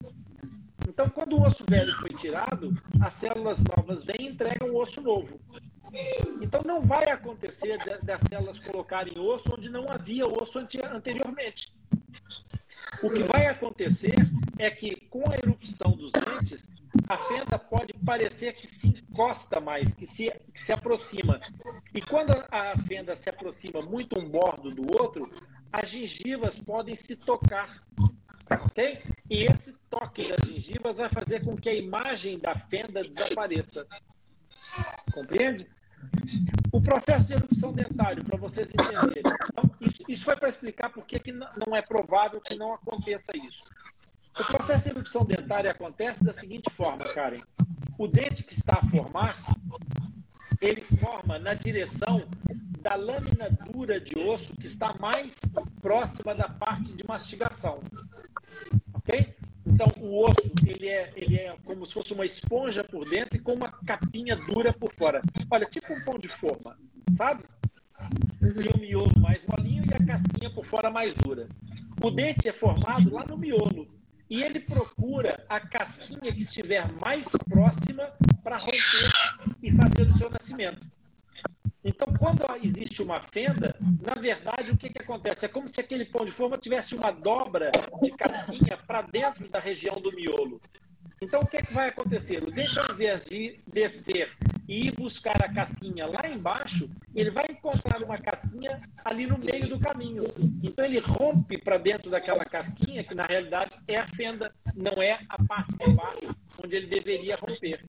Então, quando o osso velho foi tirado, as células novas vêm e entregam o osso novo. Então, não vai acontecer das células colocarem osso onde não havia osso anteriormente. O que vai acontecer é que, com a erupção dos dentes, a fenda pode parecer que se encosta mais, que se, que se aproxima. E quando a fenda se aproxima muito um bordo do outro, as gengivas podem se tocar. Ok? E esse toque das gengivas vai fazer com que a imagem da fenda desapareça. Compreende? O processo de erupção dentário, para vocês entenderem. Então, isso, isso foi para explicar por que não é provável que não aconteça isso. O processo de erupção dentária acontece da seguinte forma, Karen. O dente que está a formar-se, ele forma na direção da lâmina dura de osso que está mais próxima da parte de mastigação. Ok? Então, o osso ele é, ele é como se fosse uma esponja por dentro e com uma capinha dura por fora. Olha, tipo um pão de forma, sabe? Tem o miolo mais molinho e a casquinha por fora mais dura. O dente é formado lá no miolo. E ele procura a casquinha que estiver mais próxima para romper e fazer o seu nascimento. Então, quando existe uma fenda, na verdade, o que, que acontece? É como se aquele pão de forma tivesse uma dobra de casquinha para dentro da região do miolo. Então, o que, é que vai acontecer? O dente, ao invés de descer e ir buscar a casquinha lá embaixo, ele vai encontrar uma casquinha ali no meio do caminho. Então, ele rompe para dentro daquela casquinha, que na realidade é a fenda, não é a parte de baixo onde ele deveria romper.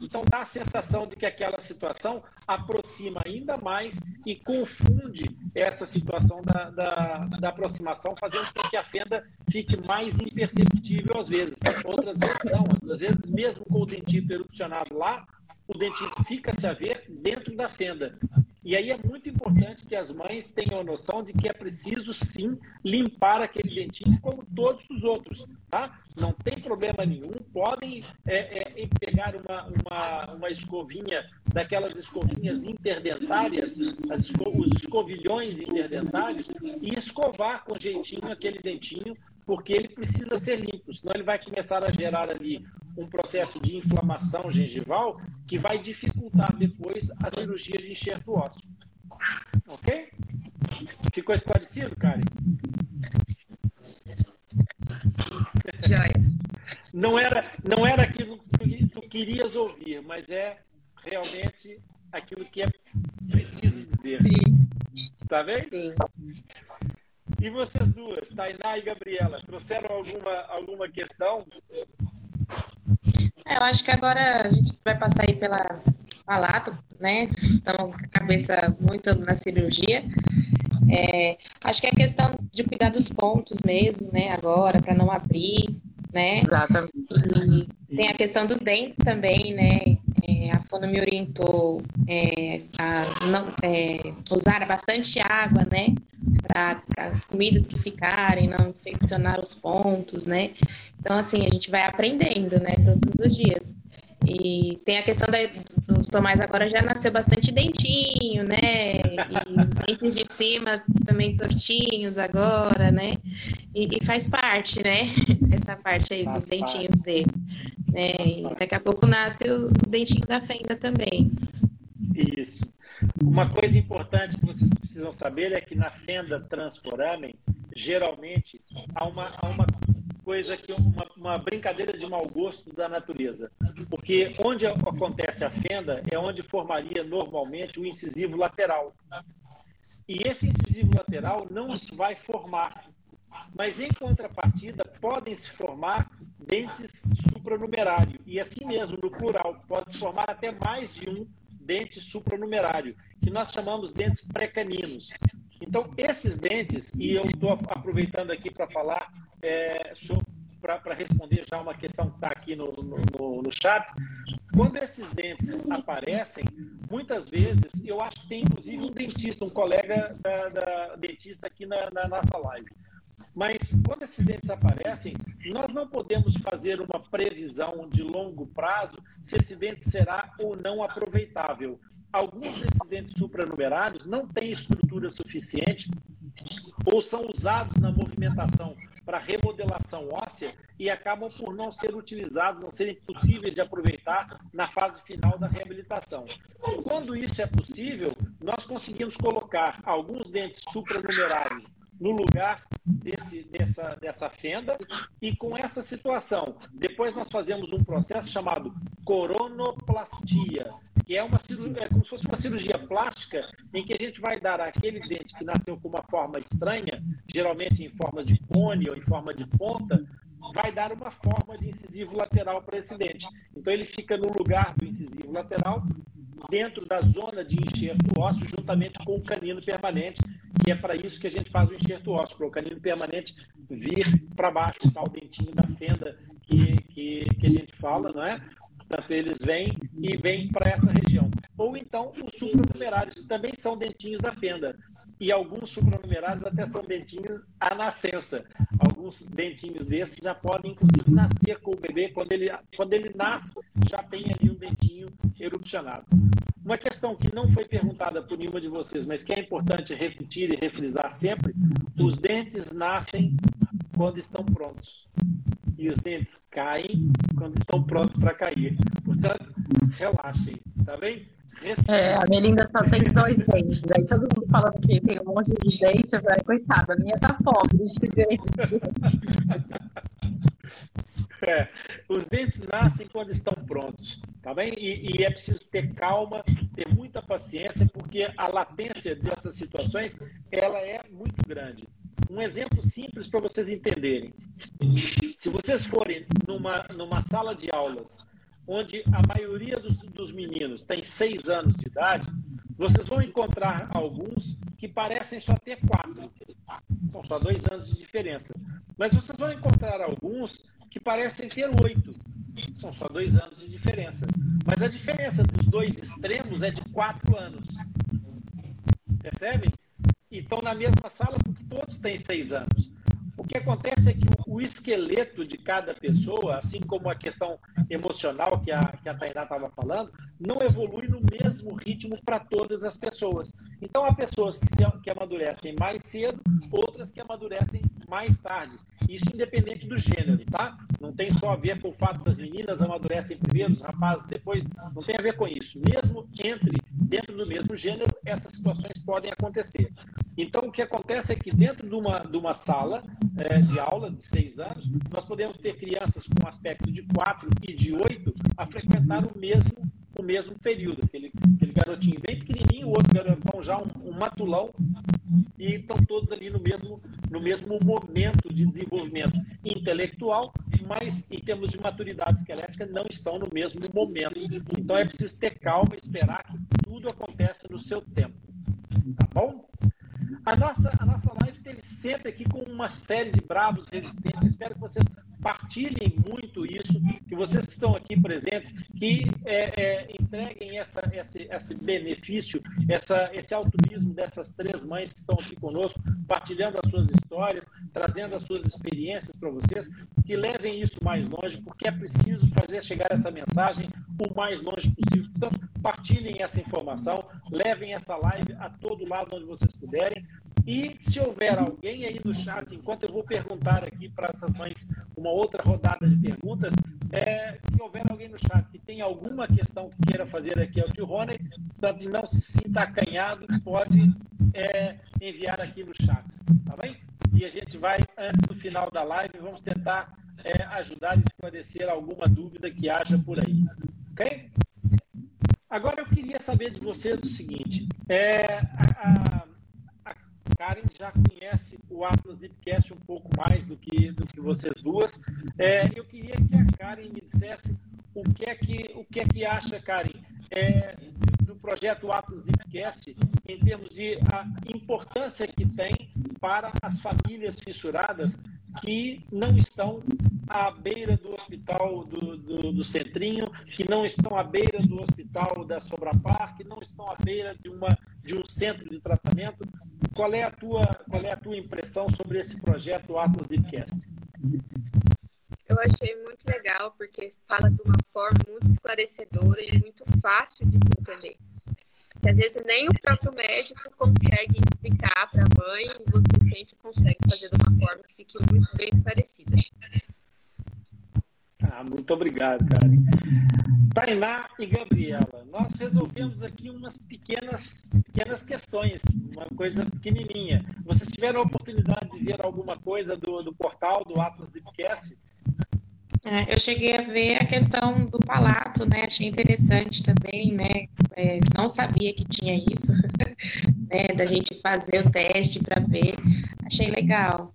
Então, dá a sensação de que aquela situação aproxima ainda mais e confunde essa situação da, da, da aproximação, fazendo com que a fenda fique mais imperceptível às vezes. Outras vezes não, às vezes mesmo com o dentito erupcionado lá, o dentito fica-se a ver dentro da fenda. E aí é muito importante que as mães tenham noção de que é preciso sim limpar aquele dentinho como todos os outros, tá? Não tem problema nenhum, podem é, é, pegar uma, uma, uma escovinha, daquelas escovinhas interdentárias, esco os escovilhões interdentários, e escovar com jeitinho aquele dentinho, porque ele precisa ser limpo, senão ele vai começar a gerar ali um processo de inflamação gengival que vai dificultar depois a cirurgia de enxerto ósseo. Ok? Ficou esclarecido, Karen? Não era, não era aquilo que tu querias ouvir, mas é realmente aquilo que é preciso dizer.
Sim.
Tá bem?
Sim.
E vocês duas, Tainá e Gabriela, trouxeram alguma, alguma questão?
É, eu acho que agora a gente vai passar aí pela palato, né? Então, cabeça muito na cirurgia. É, acho que é questão de cuidar dos pontos mesmo, né? Agora, para não abrir, né?
Exatamente.
E tem a questão dos dentes também, né? É, a Fono me orientou é, a não, é, usar bastante água, né? Para as comidas que ficarem, não infeccionar os pontos, né? Então, assim, a gente vai aprendendo, né? Todos os dias. E tem a questão da, do Tomás agora já nasceu bastante dentinho, né? E os dentes de cima também tortinhos agora, né? E, e faz parte, né? <laughs> Essa parte aí faz dos dentinhos parte. dele. Né? E daqui a pouco nasce o dentinho da fenda também.
Isso. Uma coisa importante que vocês precisam saber é que na fenda transforamen, geralmente, há uma, há uma coisa que uma, uma brincadeira de mau gosto da natureza. Porque onde acontece a fenda é onde formaria normalmente o incisivo lateral. E esse incisivo lateral não se vai formar. Mas, em contrapartida, podem se formar dentes supranumerário. E assim mesmo, no plural, pode se formar até mais de um dente supranumerário, que nós chamamos dentes pré-caninos. Então, esses dentes, e eu estou aproveitando aqui para falar é, para responder já uma questão que está aqui no, no, no, chat, quando esses dentes aparecem, muitas vezes, eu acho que tem inclusive um dentista, um colega da, da dentista aqui na, na nossa live. Mas quando esses dentes aparecem, nós não podemos fazer uma previsão de longo prazo se esse dente será ou não aproveitável. Alguns desses dentes supranumerados não têm estrutura suficiente ou são usados na movimentação para remodelação óssea e acabam por não ser utilizados, não serem possíveis de aproveitar na fase final da reabilitação. Quando isso é possível, nós conseguimos colocar alguns dentes supranumerários no lugar desse, dessa, dessa fenda e com essa situação. Depois nós fazemos um processo chamado coronoplastia, que é, uma cirurgia, é como se fosse uma cirurgia plástica em que a gente vai dar aquele dente que nasceu com uma forma estranha, geralmente em forma de cone ou em forma de ponta, vai dar uma forma de incisivo lateral para esse dente. Então ele fica no lugar do incisivo lateral, dentro da zona de enxerto ósseo, juntamente com o canino permanente, que é para isso que a gente faz o enxerto ósseo, para o canino permanente vir para baixo, o tal dentinho da fenda que, que, que a gente fala, não é? Portanto, eles vêm e vêm para essa região. Ou então os supranumerários, que também são dentinhos da fenda. E alguns supranumerários até são dentinhos à nascença. Alguns dentinhos desses já podem, inclusive, nascer com o bebê. Quando ele, quando ele nasce, já tem ali um dentinho erupcionado. Uma questão que não foi perguntada por nenhuma de vocês, mas que é importante repetir e refrisar sempre: os dentes nascem quando estão prontos e os dentes caem quando estão prontos para cair. Portanto, relaxem, tá bem?
É, a Melinda só tem dois dentes. Aí todo mundo fala que tem um monte de dente. Eu falei, coitada, a minha tá pobre de dente. <laughs>
É, os dentes nascem quando estão prontos, tá bem? E, e, é preciso ter calma, ter muita paciência, porque a latência dessas situações ela é muito grande. Um exemplo simples para vocês entenderem. Se vocês forem numa, numa sala de aulas onde a maioria dos, dos meninos tem seis anos de idade, vocês vão encontrar alguns que parecem só ter quatro. São só dois anos de diferença. Mas vocês vão encontrar alguns que parecem ter oito. São só dois anos de diferença. Mas a diferença dos dois extremos é de quatro anos. Percebem? E estão na mesma sala porque todos têm seis anos. O que acontece é que o, esqueleto de cada pessoa, assim como a questão emocional que a, que a Tainá estava falando, não evolui no mesmo ritmo para todas as pessoas. Então, há pessoas que, se, que amadurecem mais cedo, outras que amadurecem mais tarde. Isso independente do gênero, tá? Não tem só a ver com o fato das meninas amadurecem primeiro, os rapazes depois. Não tem a ver com isso. Mesmo entre, dentro do mesmo gênero, essas situações podem acontecer. Então, o que acontece é que dentro de uma, de uma sala é, de aula de seis anos, nós podemos ter crianças com aspecto de quatro e de oito a frequentar o mesmo o mesmo período. Aquele, aquele garotinho bem pequenininho, o outro garotão já um, um matulão, e estão todos ali no mesmo, no mesmo momento de desenvolvimento intelectual, mas em termos de maturidade esquelética não estão no mesmo momento. Então é preciso ter calma esperar que tudo aconteça no seu tempo. Tá bom? A nossa, a nossa live teve sempre aqui com uma série de bravos resistentes. espero que vocês partilhem muito isso, que vocês que estão aqui presentes, que é, é, entreguem essa, esse, esse benefício, essa, esse altruísmo dessas três mães que estão aqui conosco, partilhando as suas histórias, trazendo as suas experiências para vocês, que levem isso mais longe, porque é preciso fazer chegar essa mensagem o mais longe possível. Portanto, partilhem essa informação, levem essa live a todo lado onde vocês puderem. E se houver alguém aí no chat, enquanto eu vou perguntar aqui para essas mães uma outra rodada de perguntas, é, se houver alguém no chat que tem alguma questão que queira fazer aqui ao tio Rony, não se sinta acanhado, pode é, enviar aqui no chat, tá bem? E a gente vai, antes do final da live, vamos tentar é, ajudar a esclarecer alguma dúvida que haja por aí, ok? Agora eu queria saber de vocês o seguinte, é, a, a Karen já conhece o Atlas Deepcast um pouco mais do que, do que vocês duas. É, eu queria que a Karen me dissesse o que é que, o que, é que acha, Karen, é, do projeto Atlas Deepcast em termos de a importância que tem para as famílias fissuradas que não estão à beira do hospital do, do, do, Centrinho, que não estão à beira do hospital da Sobrapar, que não estão à beira de, uma, de um centro de tratamento. Qual é a tua, qual é a tua impressão sobre esse projeto Atlas Deepcast?
Eu achei muito legal, porque fala de uma forma muito esclarecedora e muito fácil de se entender que às vezes nem o próprio médico consegue explicar para a mãe, e você sempre consegue fazer de uma forma que fique muito bem esclarecida.
Ah, muito obrigado, Karen. Tainá e Gabriela, nós resolvemos aqui umas pequenas, pequenas questões, uma coisa pequenininha. Vocês tiveram a oportunidade de ver alguma coisa do, do portal do Atlas Zipcast?
É, eu cheguei a ver a questão do palato, né? Achei interessante também, né? É, não sabia que tinha isso, <laughs> né? Da gente fazer o teste para ver. Achei legal.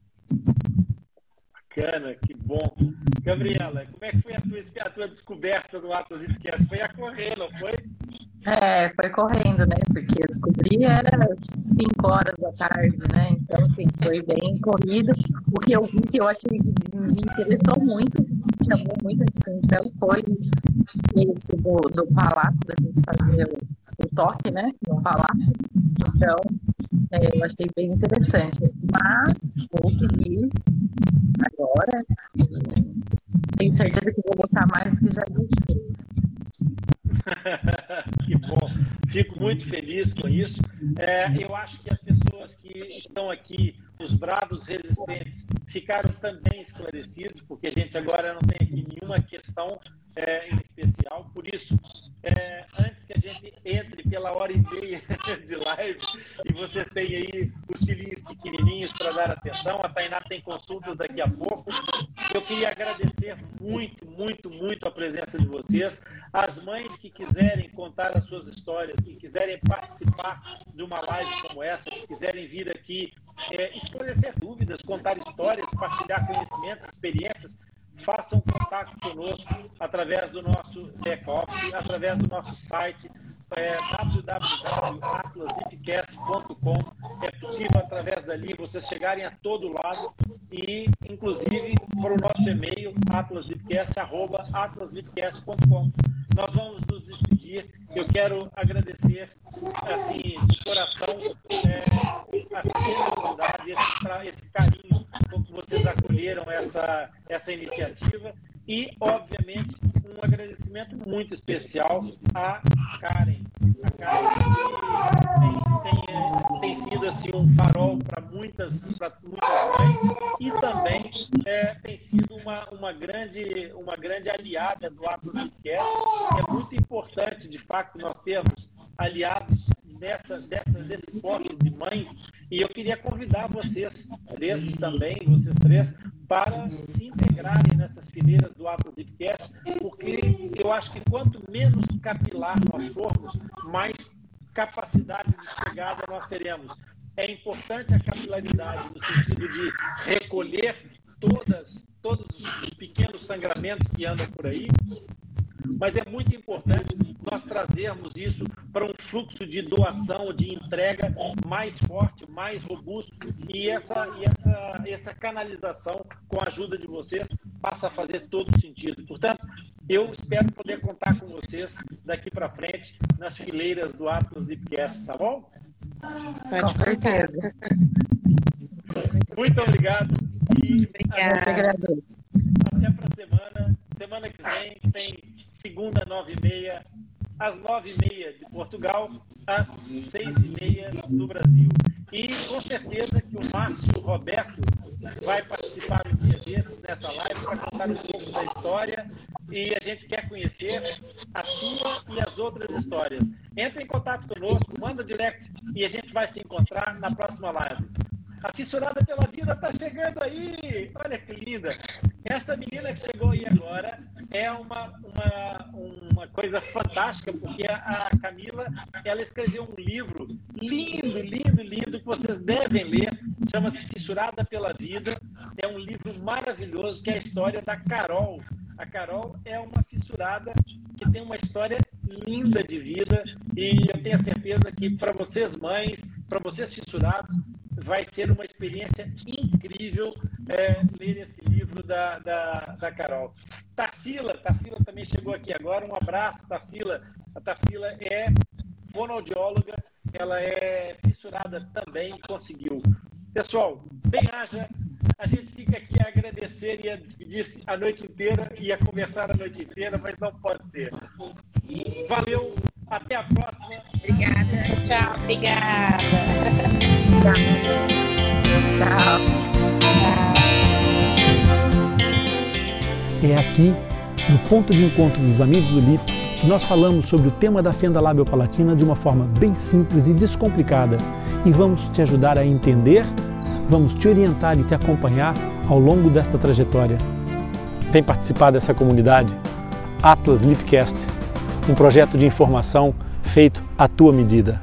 Bacana, que bom. Gabriela, como é que foi a tua, a tua descoberta do Atlas? Foi a correr, não foi?
É, foi correndo, né? Porque eu descobri era 5 horas da tarde, né? Então, assim, foi bem corrido. O que eu vi que eu achei que me interessou muito, chamou muita atenção, foi esse do, do palato, da gente fazer o, o toque, né? No palato. Então, é, eu achei bem interessante. Mas vou seguir agora. Tenho certeza que vou gostar mais do que já vi. <laughs>
que bom, fico muito feliz com isso. É, eu acho que as pessoas que estão aqui, os bravos resistentes, ficaram também esclarecidos, porque a gente agora não tem aqui nenhuma questão é, em especial. Por isso, é, antes que a gente entre pela hora e meia <laughs> de live e vocês têm aí os filhinhos pequenininhos para dar atenção, a Tainá tem consultas daqui a pouco. Eu queria agradecer muito, muito, muito a presença de vocês. As mães que quiserem contar as suas histórias, que quiserem participar de uma live como essa, que quiserem vir aqui é, esclarecer dúvidas, contar histórias, partilhar conhecimentos, experiências, façam contato conosco através do nosso back-office, através do nosso site é, www.atlaslipcast.com. É possível através dali vocês chegarem a todo lado e, inclusive, para o nosso e-mail atlaslipcast.com. Nós vamos nos despedir. Eu quero agradecer, assim, de coração, é, a generosidade, esse, esse carinho com que vocês acolheram essa, essa iniciativa e, obviamente, um agradecimento muito especial a Karen. A Karen tem, tem, tem sido assim, um farol para muitas, muitas mães e também é, tem sido uma, uma, grande, uma grande aliada do Atos Podcast. É muito importante, de fato, nós termos aliados dessa, dessa, desse porte de mães. E eu queria convidar vocês três também, vocês três, para se integrarem nessas fileiras do Atlas Podcast, porque eu acho que quanto menos capilar nós formos, mais capacidade de chegada nós teremos. É importante a capilaridade no sentido de recolher todas, todos os pequenos sangramentos que andam por aí, mas é muito importante nós trazermos isso para um fluxo de doação, de entrega mais forte, mais robusto e essa, e essa, essa canalização com a ajuda de vocês passa a fazer todo sentido. Portanto, eu espero poder contar com vocês daqui para frente nas fileiras do Atlas Deepcast, tá bom?
Com certeza.
Muito obrigado
e Obrigada.
até para a semana. Semana que vem tem segunda, nove e meia, às nove e meia de Portugal, às seis e meia do Brasil. E com certeza que o Márcio Roberto vai participar um dia desses live para contar um pouco da história e a gente quer conhecer a sua e as outras histórias. Entre em contato conosco, manda direct e a gente vai se encontrar na próxima live. A fissurada pela vida está chegando aí. Olha que linda. Esta menina que chegou aí agora é uma, uma, uma coisa fantástica, porque a, Camila ela escreveu um livro lindo, lindo, lindo, que vocês devem ler. Chama-se Fissurada pela Vida. É um livro maravilhoso, que é a história da Carol. A Carol é uma fissurada que tem uma história linda de vida e eu tenho a certeza que para vocês mães, para vocês fissurados, vai ser uma experiência incrível é, ler esse livro da, da, da Carol. Tarsila, Tarsila também chegou aqui agora. Um abraço, Tarsila. A Tarsila é fonoaudióloga, ela é fissurada também conseguiu. Pessoal, bem haja. A gente fica aqui a agradecer e a despedir-se a noite inteira e a conversar a noite inteira, mas não pode ser. Valeu, até a próxima.
Obrigada.
Tchau, obrigada.
Tchau.
Tchau.
É aqui, no ponto de encontro dos amigos do LIP, que nós falamos sobre o tema da fenda labiopalatina de uma forma bem simples e descomplicada e vamos te ajudar a entender, vamos te orientar e te acompanhar ao longo desta trajetória. Vem participar dessa comunidade Atlas Lipcast, um projeto de informação feito à tua medida.